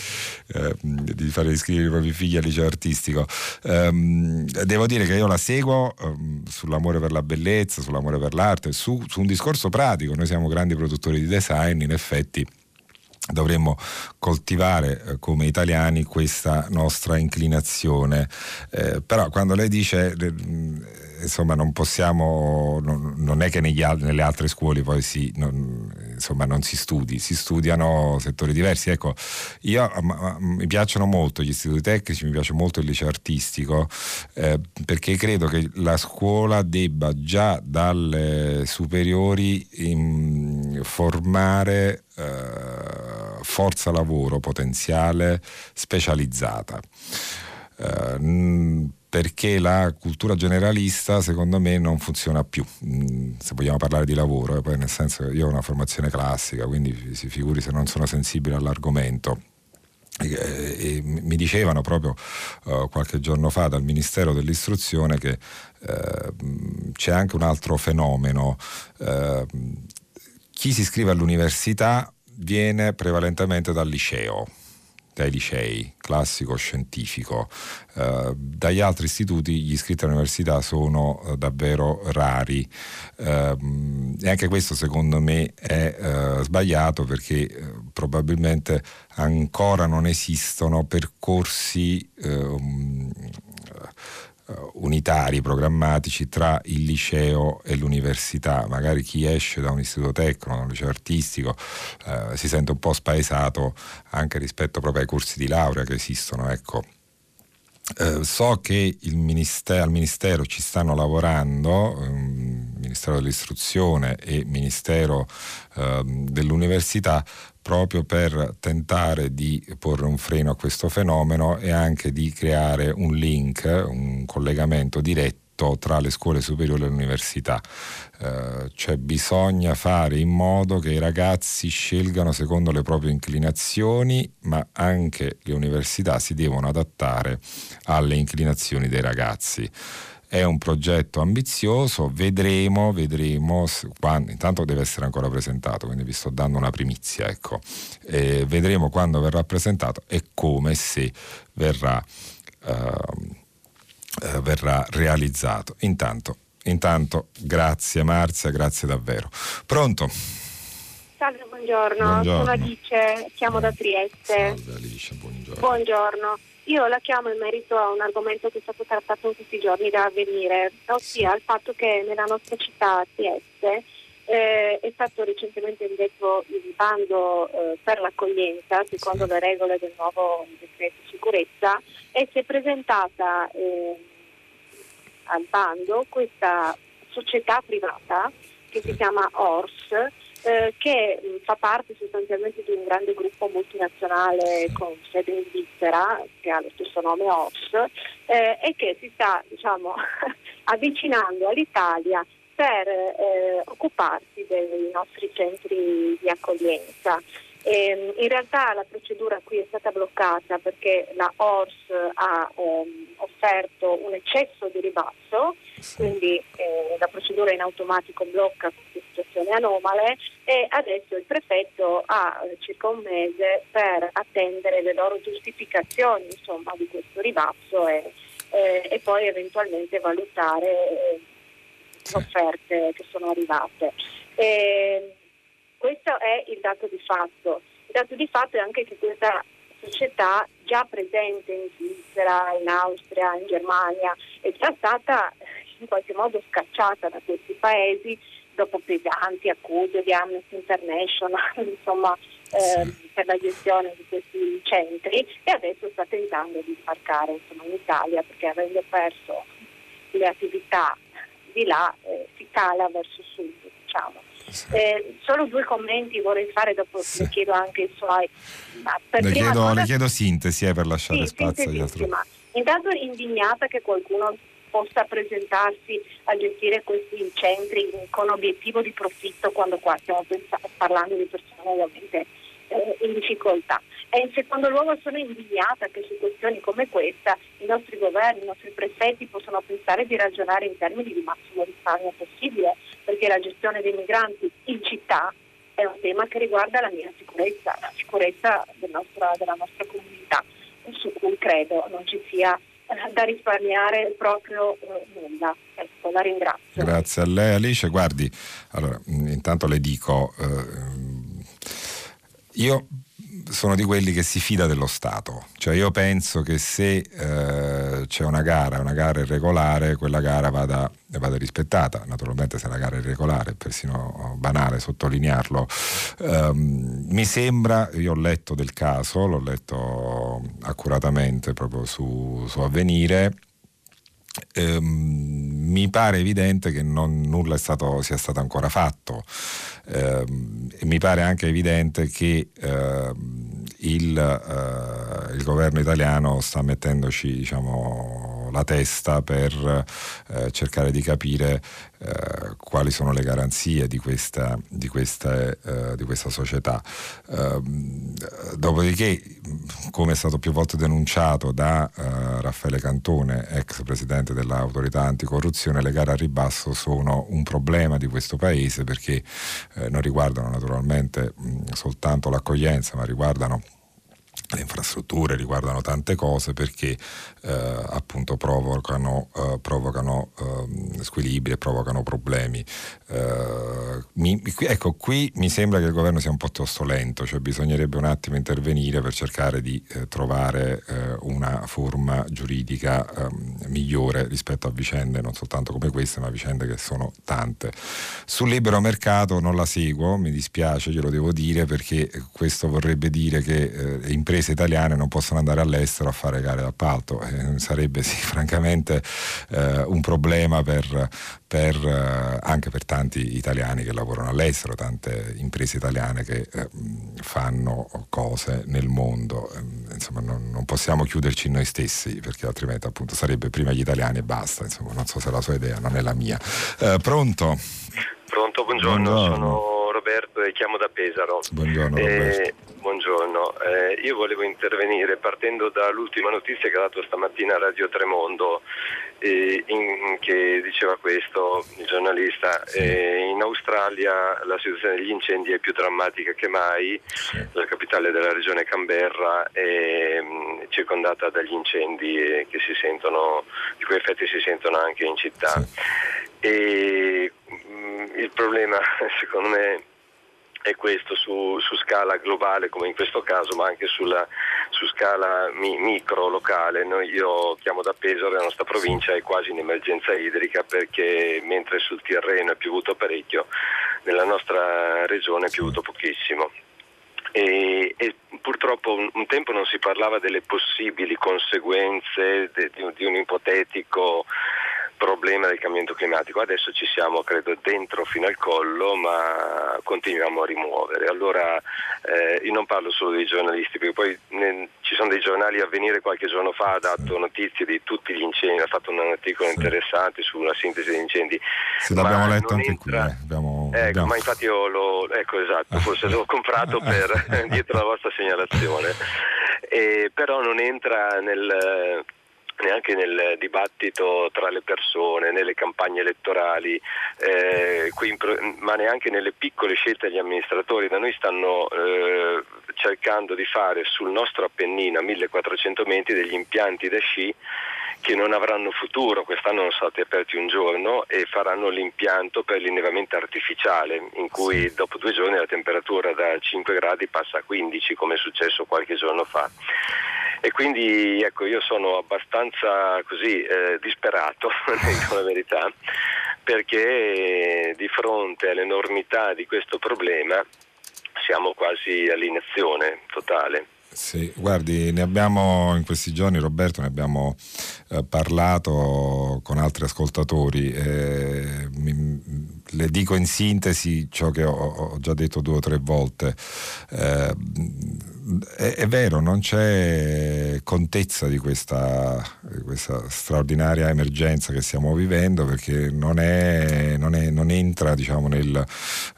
ehm, di fare iscrivere i propri figli al liceo artistico. Ehm, devo dire che io la seguo ehm, sull'amore per la bellezza, sull'amore per l'arte, su, su un discorso pratico. Noi siamo grandi produttori di design, in effetti dovremmo coltivare eh, come italiani questa nostra inclinazione. Eh, però quando lei dice mh, insomma non possiamo, non, non è che negli nelle altre scuole poi si, non, insomma, non si studi, si studiano settori diversi. Ecco, io ma- ma- mi piacciono molto gli istituti tecnici, mi piace molto il liceo artistico, eh, perché credo che la scuola debba già dalle superiori in- formare eh, forza lavoro potenziale specializzata. Eh, perché la cultura generalista secondo me non funziona più, mh, se vogliamo parlare di lavoro, eh, poi nel senso che io ho una formazione classica, quindi si figuri se non sono sensibile all'argomento. E, e mi dicevano proprio eh, qualche giorno fa dal Ministero dell'Istruzione che eh, mh, c'è anche un altro fenomeno. eh, chi si iscrive all'università viene prevalentemente dal liceo, dai licei, classico, scientifico. Eh, dagli altri istituti gli iscritti all'università sono eh, davvero rari Ehm, e anche questo secondo me è eh, sbagliato perché eh, probabilmente ancora non esistono percorsi ehm, eh, unitari, programmatici tra il liceo e l'università. Magari chi esce da un istituto tecnico, da un liceo artistico, eh, si sente un po' spaesato anche rispetto proprio ai corsi di laurea che esistono. Ecco. Eh, so che ministero, al Ministero ci stanno lavorando, ehm, Ministero dell'Istruzione e Ministero eh, dell'Università proprio per tentare di porre un freno a questo fenomeno e anche di creare un link, un collegamento diretto tra le scuole superiori e le università. Eh, cioè bisogna fare in modo che i ragazzi scelgano secondo le proprie inclinazioni, ma anche le università si devono adattare alle inclinazioni dei ragazzi. È un progetto ambizioso, vedremo, vedremo, quando, intanto deve essere ancora presentato, quindi vi sto dando una primizia, ecco. E vedremo quando verrà presentato e come se verrà, uh, verrà realizzato. Intanto, intanto, grazie Marzia, grazie davvero. Pronto? Salve, buongiorno. buongiorno. Sono Alice, chiamo da Trieste. Salve Alice, buongiorno. Buongiorno. Io la chiamo in merito a un argomento che è stato trattato in questi giorni da avvenire, ossia il fatto che nella nostra città Trieste eh, è stato recentemente indetto il bando eh, per l'accoglienza secondo le regole del nuovo decreto sicurezza e si è presentata eh, al bando questa società privata che si chiama ORS eh, che mm, fa parte sostanzialmente di un grande gruppo multinazionale con sede in Svizzera, che ha lo stesso nome OPS, eh, e che si sta diciamo, [laughs] avvicinando all'Italia per eh, occuparsi dei nostri centri di accoglienza. E, in realtà la procedura qui è stata bloccata perché la ORS ha ehm, offerto un eccesso di ribasso, quindi eh, la procedura in automatico blocca queste situazioni anomale e adesso il prefetto ha circa un mese per attendere le loro giustificazioni insomma, di questo ribasso e, eh, e poi eventualmente valutare eh, le offerte che sono arrivate. E, questo è il dato di fatto. Il dato di fatto è anche che questa società già presente in Svizzera, in Austria, in Germania è già stata in qualche modo scacciata da questi paesi dopo pesanti accuse di Amnesty International [laughs] insomma, eh, per la gestione di questi centri e adesso sta tentando di sbarcare insomma, in Italia perché avendo perso le attività di là eh, si cala verso sud. Diciamo. Eh, solo due commenti vorrei fare, dopo sì. le chiedo anche i suoi. Le chiedo, cosa... le, chiedo, sintesi eh, per lasciare sì, spazio agli altri. Intanto indignata che qualcuno possa presentarsi a gestire questi centri con obiettivo di profitto quando qua stiamo parlando di persone ovviamente eh, in difficoltà. E in secondo luogo sono indignata che su questioni come questa i nostri governi, i nostri prefetti possano pensare di ragionare in termini di massimo risparmio possibile, perché la gestione dei migranti in città è un tema che riguarda la mia sicurezza, la sicurezza del nostro, della nostra comunità, su cui credo non ci sia da risparmiare proprio eh, nulla. Ecco, la ringrazio. Grazie a lei Alice. Guardi, allora, intanto le dico, eh, io sono di quelli che si fida dello Stato, cioè io penso che se eh, c'è una gara, una gara irregolare, quella gara vada, vada, rispettata, naturalmente se la gara è irregolare è persino banale sottolinearlo. Um, mi sembra, io ho letto del caso, l'ho letto accuratamente proprio su, su Avvenire, ehm, mi pare evidente che non, nulla stato, sia stato ancora fatto. Eh, mi pare anche evidente che eh, il, eh, il, governo italiano sta mettendoci diciamo, la testa per eh, cercare di capire eh, quali sono le garanzie di questa, di questa, eh, di questa società. Ehm, dopodiché, come è stato più volte denunciato da eh, Raffaele Cantone, ex presidente dell'autorità anticorruzione, le gare a ribasso sono un problema di questo paese perché eh, non riguardano naturalmente mh, soltanto l'accoglienza, ma riguardano le infrastrutture riguardano tante cose perché eh, appunto provocano, eh, provocano eh, squilibri e provocano problemi. Eh, mi, ecco, qui mi sembra che il governo sia un po' piuttosto lento, cioè bisognerebbe un attimo intervenire per cercare di eh, trovare eh, una forma giuridica ehm, migliore rispetto a vicende non soltanto come queste, ma vicende che sono tante. Sul libero mercato non la seguo, mi dispiace, glielo devo dire, perché questo vorrebbe dire che imprese italiane non possono andare all'estero a fare gare d'appalto. Eh, sarebbe sì, [laughs] francamente eh, un problema per, per, eh, anche per tanti italiani che lavorano all'estero, tante imprese italiane che eh, fanno cose nel mondo. Ehm, insomma, non, non, possiamo chiuderci noi stessi perché altrimenti appunto sarebbe prima gli italiani e basta. Insomma, non so se è la sua idea, non è la mia. Eh, pronto? Pronto, buongiorno. buongiorno. sono Roberto e chiamo da Pesaro. Buongiorno eh. Buongiorno, eh, io volevo intervenire partendo dall'ultima notizia che ha dato stamattina Radio Tremondo eh, in, che diceva questo il giornalista. Sì. Eh, in Australia la situazione degli incendi è più drammatica che mai, sì. la capitale della regione Canberra è mh, mm, circondata dagli incendi che si sentono, di cui effetti si sentono anche in città. Sì. E, mm, il problema [laughs] secondo me è questo su, su, scala globale come in questo caso, ma anche sulla, su scala mi, micro locale. Noi, io chiamo da Pesaro, la nostra provincia è quasi in emergenza idrica perché mentre sul Tirreno è piovuto parecchio, nella nostra regione è piovuto pochissimo. E, e, purtroppo un, un, tempo non si parlava delle possibili conseguenze de, di, di un ipotetico problema del cambiamento climatico. Adesso ci siamo, credo, dentro fino al collo, ma continuiamo a rimuovere. Allora eh, io non parlo solo dei giornalisti, perché poi ne, ci sono dei giornali a venire qualche giorno fa, ha dato notizie di tutti gli incendi, ha fatto un articolo sì. interessante sulla sintesi degli incendi. Se l'abbiamo letto anche entra... qui. Eh. Abbiamo, ecco, abbiamo... ma infatti io lo, ecco esatto, forse l'ho comprato [laughs] per, [laughs] dietro la vostra segnalazione. E, però non entra nel neanche nel dibattito tra le persone, nelle campagne elettorali, eh, ma neanche nelle piccole scelte degli amministratori. Da noi stanno eh, cercando di fare sul nostro Appennino a 1400 metri degli impianti da sci che non avranno futuro, quest'anno sono stati aperti un giorno e faranno l'impianto per l'innevamento artificiale, in cui dopo due giorni la temperatura da 5 gradi passa a 15, come è successo qualche giorno fa. E quindi ecco, io sono abbastanza così eh, disperato, [laughs] dico la verità, perché di fronte all'enormità di questo problema siamo quasi all'inazione totale. Sì, guardi, ne abbiamo in questi giorni, Roberto, ne abbiamo eh, parlato con altri ascoltatori. Eh, mi, le dico in sintesi ciò che ho, ho già detto due o tre volte. Eh, è, è, vero, non c'è contezza di questa, questa, straordinaria emergenza che stiamo vivendo perché non, è, non, è, non entra diciamo, nel,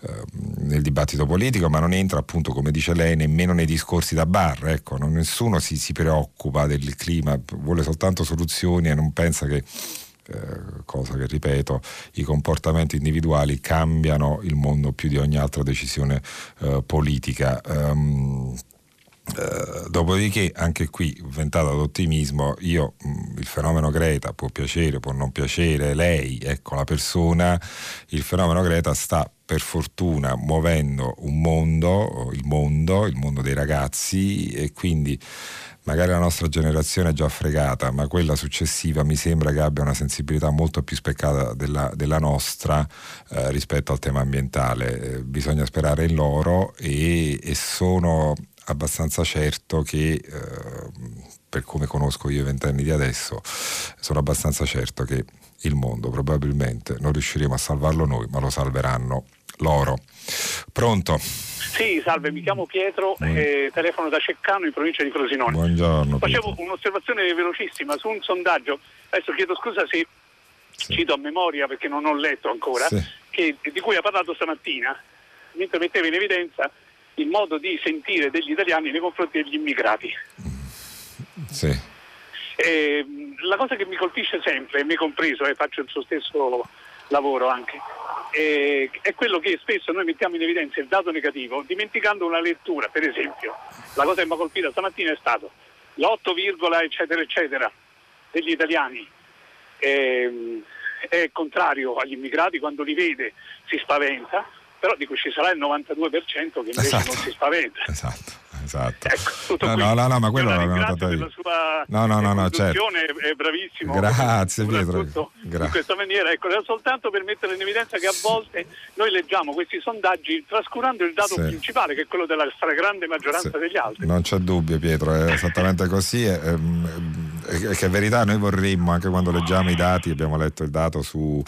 eh, nel, dibattito politico, ma non entra appunto, come dice lei, nemmeno nei discorsi da bar. Ecco, non, nessuno si, si preoccupa del clima, vuole soltanto soluzioni e non pensa che eh, cosa che ripeto, i comportamenti individuali cambiano il mondo più di ogni altra decisione eh, politica. Um, Uh, dopodiché anche qui ventata d'ottimismo io mh, mm, il fenomeno Greta può piacere può non piacere lei ecco la persona il fenomeno Greta sta per fortuna muovendo un mondo il mondo il mondo dei ragazzi e quindi magari la nostra generazione è già fregata, ma quella successiva mi sembra che abbia una sensibilità molto più speccata della, della nostra eh, rispetto al tema ambientale. Eh, bisogna sperare in loro e, e sono abbastanza certo che, eh, per come conosco io i ventenni di adesso, sono abbastanza certo che il mondo probabilmente non riusciremo a salvarlo noi, ma lo salveranno loro. Pronto? Sì, salve, mi chiamo Pietro, eh, telefono da Ceccano in provincia di Frosinone. Buongiorno. Facevo Pietro. un'osservazione velocissima su un sondaggio, adesso chiedo scusa se sì. cito a memoria perché non ho letto ancora, sì. che, di cui ha parlato stamattina, mentre metteva in evidenza il modo di sentire degli italiani nei confronti degli immigrati. Sì. Eh, la cosa che mi colpisce sempre, me compreso, e eh, faccio il suo stesso lavoro anche, eh, è quello che spesso noi mettiamo in evidenza il dato negativo dimenticando una lettura, per esempio, la cosa che mi ha colpito stamattina è stato l'8, eccetera eccetera degli italiani eh, è contrario agli immigrati, quando li vede si spaventa, però dico ci sarà il 92% che invece esatto. non si spaventa. Esatto. esatto. Ecco, no, no, no, no, ma quello Io la l'abbiamo ringrazio notato io. sua No, no, no, no, certo. è bravissimo. Grazie, Pietro. soprattutto Gra- in questa maniera. Ecco, era soltanto per mettere in evidenza che a volte noi leggiamo questi sondaggi trascurando il dato Sì. principale, che è quello della stragrande maggioranza Sì. degli altri. Non c'è dubbio Pietro, è esattamente così. e, ehm, e- che è verità, noi vorremmo, anche quando leggiamo i dati, abbiamo letto il dato su,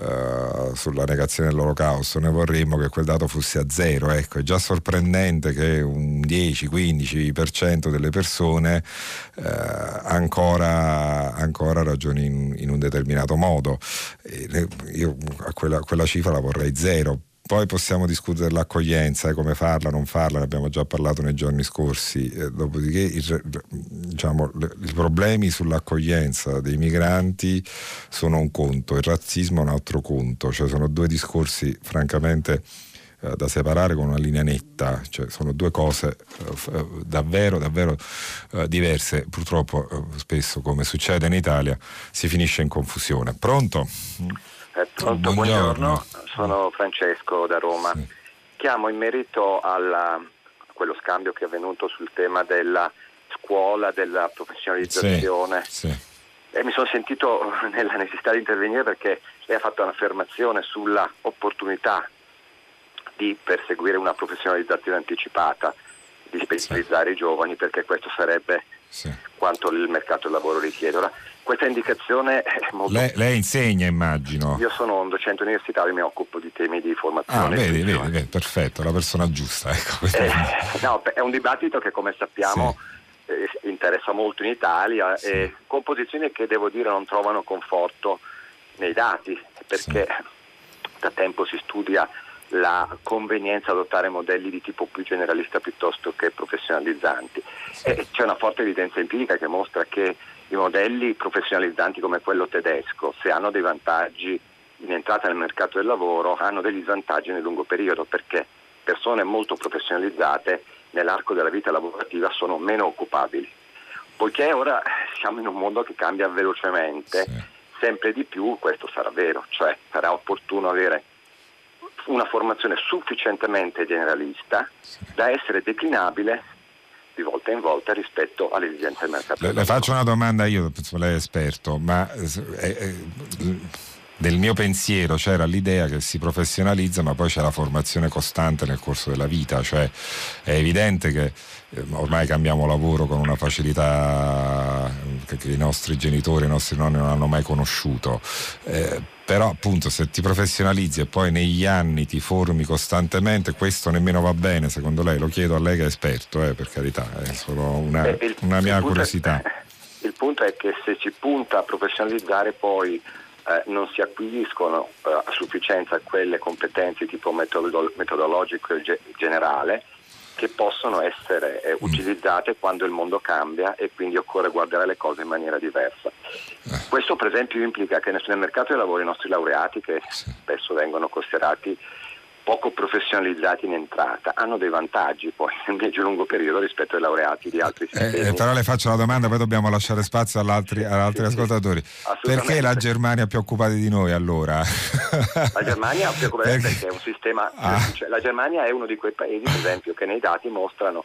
eh, sulla negazione dell'olocausto, noi vorremmo che quel dato fosse a zero. Ecco, è già sorprendente che un 10-15% delle persone eh, ancora, ancora ragioni in, in un determinato modo. Io a quella, quella cifra la vorrei zero. Poi possiamo discutere dell'accoglienza, eh, come farla, non farla, ne abbiamo già parlato nei giorni scorsi. Eh, dopodiché il- diciamo, i problemi sull'accoglienza dei migranti sono un conto, il razzismo è un altro conto, cioè sono due discorsi francamente eh, da separare con una linea netta, cioè sono due cose eh, davvero, davvero diverse. Purtroppo spesso, come succede in Italia, si finisce in confusione. Pronto? Eh, pronto, Buongiorno. buongiorno. sono Francesco da Roma. Sì. Chiamo in merito alla- a quello scambio che è avvenuto sul tema della scuola, della professionalizzazione Sì, sì. e mi sono sentito [laughs] nella necessità di intervenire perché lei ha fatto un'affermazione sulla opportunità di perseguire una professionalizzazione anticipata, di specializzare i giovani perché questo sarebbe quanto il mercato del lavoro richiede. Ora, questa indicazione è molto Lei, lei insegna, immagino. io sono un docente universitario e mi occupo di temi di Ah, formazione. e vedi, vedi, vedi, perfetto, la persona giusta. Ecco. Eh, no, è un dibattito che come sappiamo eh, interessa molto in Italia Sì. e con posizioni che devo dire non trovano conforto nei dati perché da tempo si studia la convenienza ad adottare modelli di tipo più generalista piuttosto che professionalizzanti. E c'è una forte evidenza empirica che mostra che i modelli professionalizzanti come quello tedesco, se hanno dei vantaggi in entrata nel mercato del lavoro, hanno degli svantaggi nel lungo periodo perché persone molto professionalizzate nell'arco della vita lavorativa sono meno occupabili. Poiché ora siamo in un mondo che cambia velocemente, Sì. sempre di più questo sarà vero, cioè sarà opportuno avere una formazione sufficientemente generalista da essere declinabile di volta in volta rispetto alle esigenze mercato. Le, le faccio una domanda io, lei è esperto, ma eh, eh, nel mio pensiero c'era l'idea che si professionalizza ma poi c'è la formazione costante nel corso della vita, cioè è evidente che eh, ormai cambiamo lavoro con una facilità eh, che, i nostri genitori, i nostri nonni non hanno mai conosciuto. Eh, però appunto se ti professionalizzi e poi negli anni ti formi costantemente, questo nemmeno va bene secondo lei, lo chiedo a lei che è esperto, eh, per carità, è solo una, una mia punto è- curiosità. [laughs] il punto è che se si punta a professionalizzare poi eh, non si acquisiscono eh, a sufficienza quelle competenze tipo metodo- metodologico e ge- generale che possono essere Mm. eh, utilizzate quando il mondo cambia e quindi occorre guardare le cose in maniera diversa. Eh. Questo per esempio implica che nel nel mercato del lavoro i nostri laureati, che spesso vengono considerati poco professionalizzati in entrata, hanno dei vantaggi poi nel medio e lungo periodo rispetto ai laureati di altri Eh, sistemi. eh, però le faccio la domanda, poi dobbiamo lasciare spazio agli altri, Sì, sì, ascoltatori. assolutamente. Perché la Germania è più occupata di noi allora? La Germania più come Perché- perché è un sistema, Ah. cioè, la Germania è uno di quei paesi, per esempio, che nei dati mostrano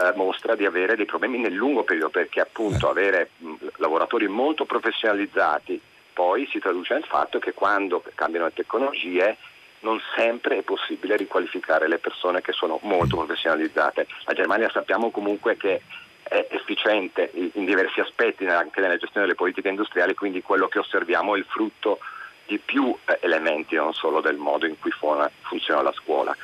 eh, mostra di avere dei problemi nel lungo periodo perché appunto avere mh, lavoratori molto professionalizzati poi si traduce nel fatto che quando cambiano le tecnologie non sempre è possibile riqualificare le persone che sono molto professionalizzate. La Germania sappiamo comunque che è efficiente in diversi aspetti anche nella gestione delle politiche industriali, quindi quello che osserviamo è il frutto di più eh, elementi, non solo del modo in cui funziona la scuola.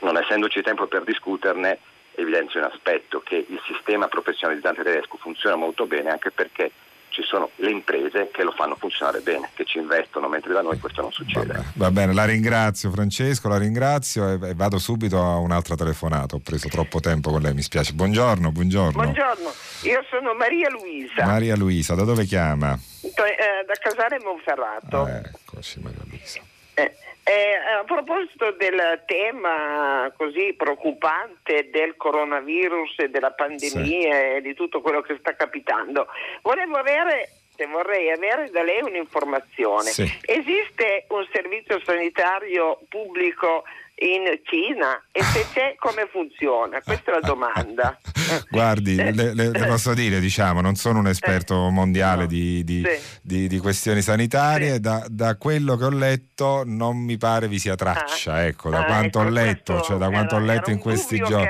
Non essendoci tempo per discuterne, evidenzio un aspetto che il sistema professionalizzante tedesco funziona molto bene anche perché ci sono le imprese che lo fanno funzionare bene, che ci investono, mentre da noi questo non succede. Va bene, la ringrazio Francesco, la ringrazio e, e vado subito a un'altra telefonata. Ho preso troppo tempo con lei, mi spiace. Buongiorno, buongiorno. Buongiorno, io sono Maria Luisa, Maria Luisa, da dove chiama? to- eh, da Casale Monferrato. Ah, eccoci Maria Luisa. Eh, eh, a proposito del tema così preoccupante del coronavirus e della pandemia e di tutto quello che sta capitando, volevo avere, vorrei avere da lei un'informazione. Sì. Esiste un servizio sanitario pubblico in Cina e se c'è come funziona? Questa è la domanda. [laughs] Guardi, le, le, le, posso dire, diciamo, non sono un esperto mondiale no. di, di, sì. di, di, questioni sanitarie, sì. da, da, quello che ho letto non mi pare vi sia traccia, ah. ecco, da ah, quanto ecco, ho letto, cioè da quanto era, ho letto in questi giorni.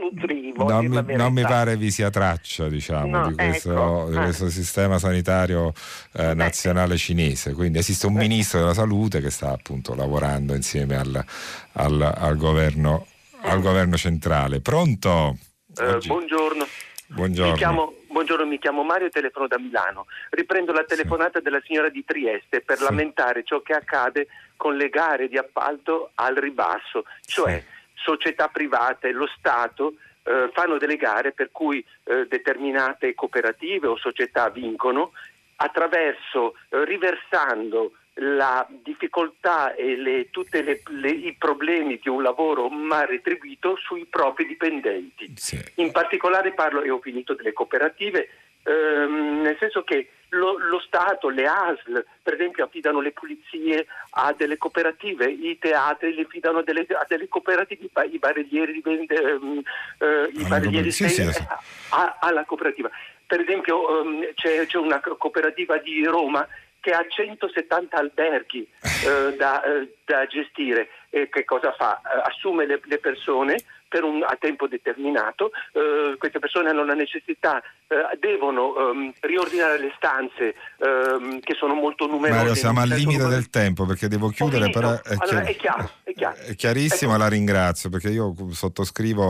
Nutrivo, non, mi, non mi, pare vi sia traccia, diciamo, no, di, questo, ecco. di, questo, ah. sistema sanitario eh, nazionale cinese. Quindi esiste un ministro della salute che sta appunto lavorando insieme al, al, al, governo, al governo, centrale. Pronto? Eh, buongiorno. Buongiorno. Mi chiamo, buongiorno. mi chiamo Mario telefono da Milano. Riprendo la telefonata sì. della signora di Trieste per sì. lamentare ciò che accade con le gare di appalto al ribasso, cioè sì. società private, lo Stato eh, fanno delle gare per cui eh, determinate cooperative o società vincono attraverso eh, riversando la difficoltà e tutti i problemi di un lavoro mal retribuito sui propri dipendenti. Sì. In particolare parlo, e ho finito, delle cooperative, ehm, nel senso che lo, lo, Stato, le ASL, per esempio, affidano le pulizie a delle cooperative, i teatri li affidano a delle, a delle cooperative, i barellieri, ehm, eh, i barellieri sì, sì. A, alla cooperativa. Per esempio um, c'è, c'è una cooperativa di Roma che ha 170 alberghi eh, da, eh, da, gestire e che cosa fa? Eh, assume le, le persone un, a tempo determinato, eh, queste persone hanno la necessità, eh, devono um, riordinare le stanze um, che sono molto numerose. Mario, siamo al limite del tempo perché devo chiudere, però è, allora, chiaro, è, chiaro, è, chiaro. è chiarissimo, ecco. la ringrazio perché io sottoscrivo,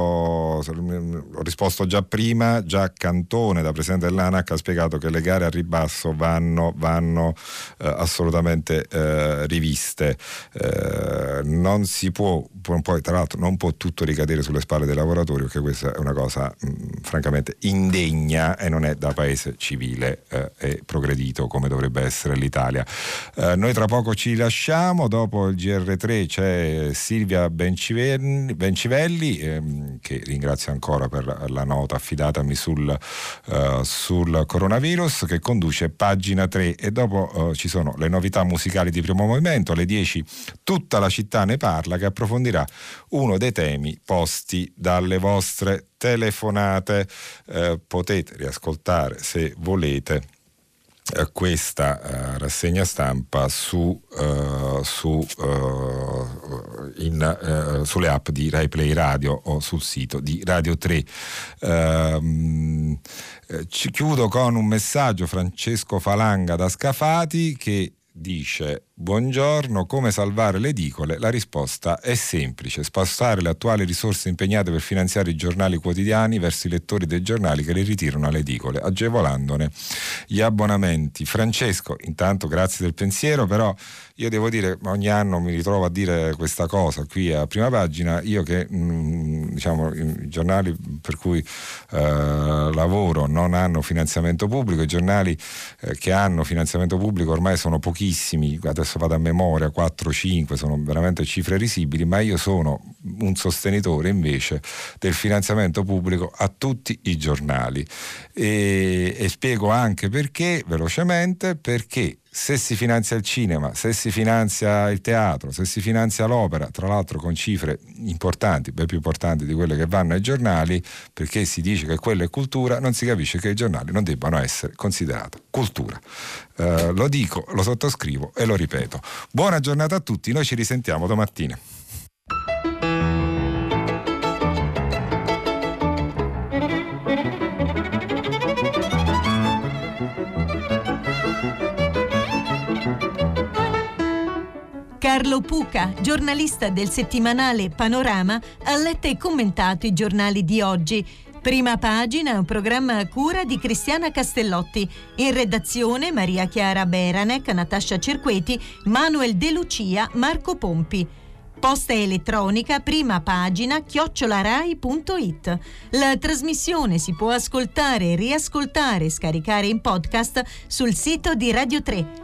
ho risposto già prima, già Cantone da Presidente dell'ANAC ha spiegato che le gare a ribasso vanno, vanno eh, assolutamente eh, riviste, eh, non si può, poi tra l'altro non può tutto ricadere sul sulle spalle dei lavoratori, perché questa è una cosa mh, francamente indegna e non è da paese civile eh, e progredito come dovrebbe essere l'Italia. Eh, noi tra poco ci lasciamo, dopo il GR3 c'è Silvia Bencivelli, Bencivelli ehm, che ringrazio ancora per la nota affidatami sul, uh, sul coronavirus, che conduce pagina 3 e dopo uh, ci sono le novità musicali di primo movimento, alle 10 tutta la città ne parla, che approfondirà uno dei temi posti richiesti dalle vostre telefonate. Eh, potete riascoltare se volete eh, questa uh, rassegna stampa su, uh, su, uh, in, sulle app di Rai Play Radio o sul sito di Radio 3. Ehm, ci chiudo con un messaggio Francesco Falanga da Scafati che dice Buongiorno, come salvare le edicole? La risposta è semplice, spostare le attuali risorse impegnate per finanziare i giornali quotidiani verso i lettori dei giornali che li ritirano alle edicole, agevolandone gli abbonamenti. Francesco, intanto grazie del pensiero, però io devo dire, ogni anno mi ritrovo a dire questa cosa qui a prima pagina, io che mh, mm, diciamo i giornali per cui eh, lavoro non hanno finanziamento pubblico, i giornali eh, che hanno finanziamento pubblico ormai sono pochissimi, adesso vado a memoria, 4-5, sono veramente cifre risibili, ma io sono un sostenitore invece del finanziamento pubblico a tutti i giornali. E, e spiego anche perché, velocemente, perché se si finanzia il cinema, se si finanzia il teatro, se si finanzia l'opera, tra l'altro con cifre importanti, ben più importanti di quelle che vanno ai giornali, perché si dice che quello è cultura, non si capisce che i giornali non debbano essere considerati cultura. Eh, lo dico, lo sottoscrivo e lo ripeto. Buona giornata a tutti, noi ci risentiamo domattina. Carlo Puca, giornalista del settimanale Panorama, ha letto e commentato i giornali di oggi. Prima pagina, un programma a cura di Cristiana Castellotti. In redazione Maria Chiara Beranec, Natascia Cerqueti, Manuel De Lucia, Marco Pompi. Posta elettronica, prima pagina, chiocciolarai.it. La trasmissione si può ascoltare, riascoltare e scaricare in podcast sul sito di Radio 3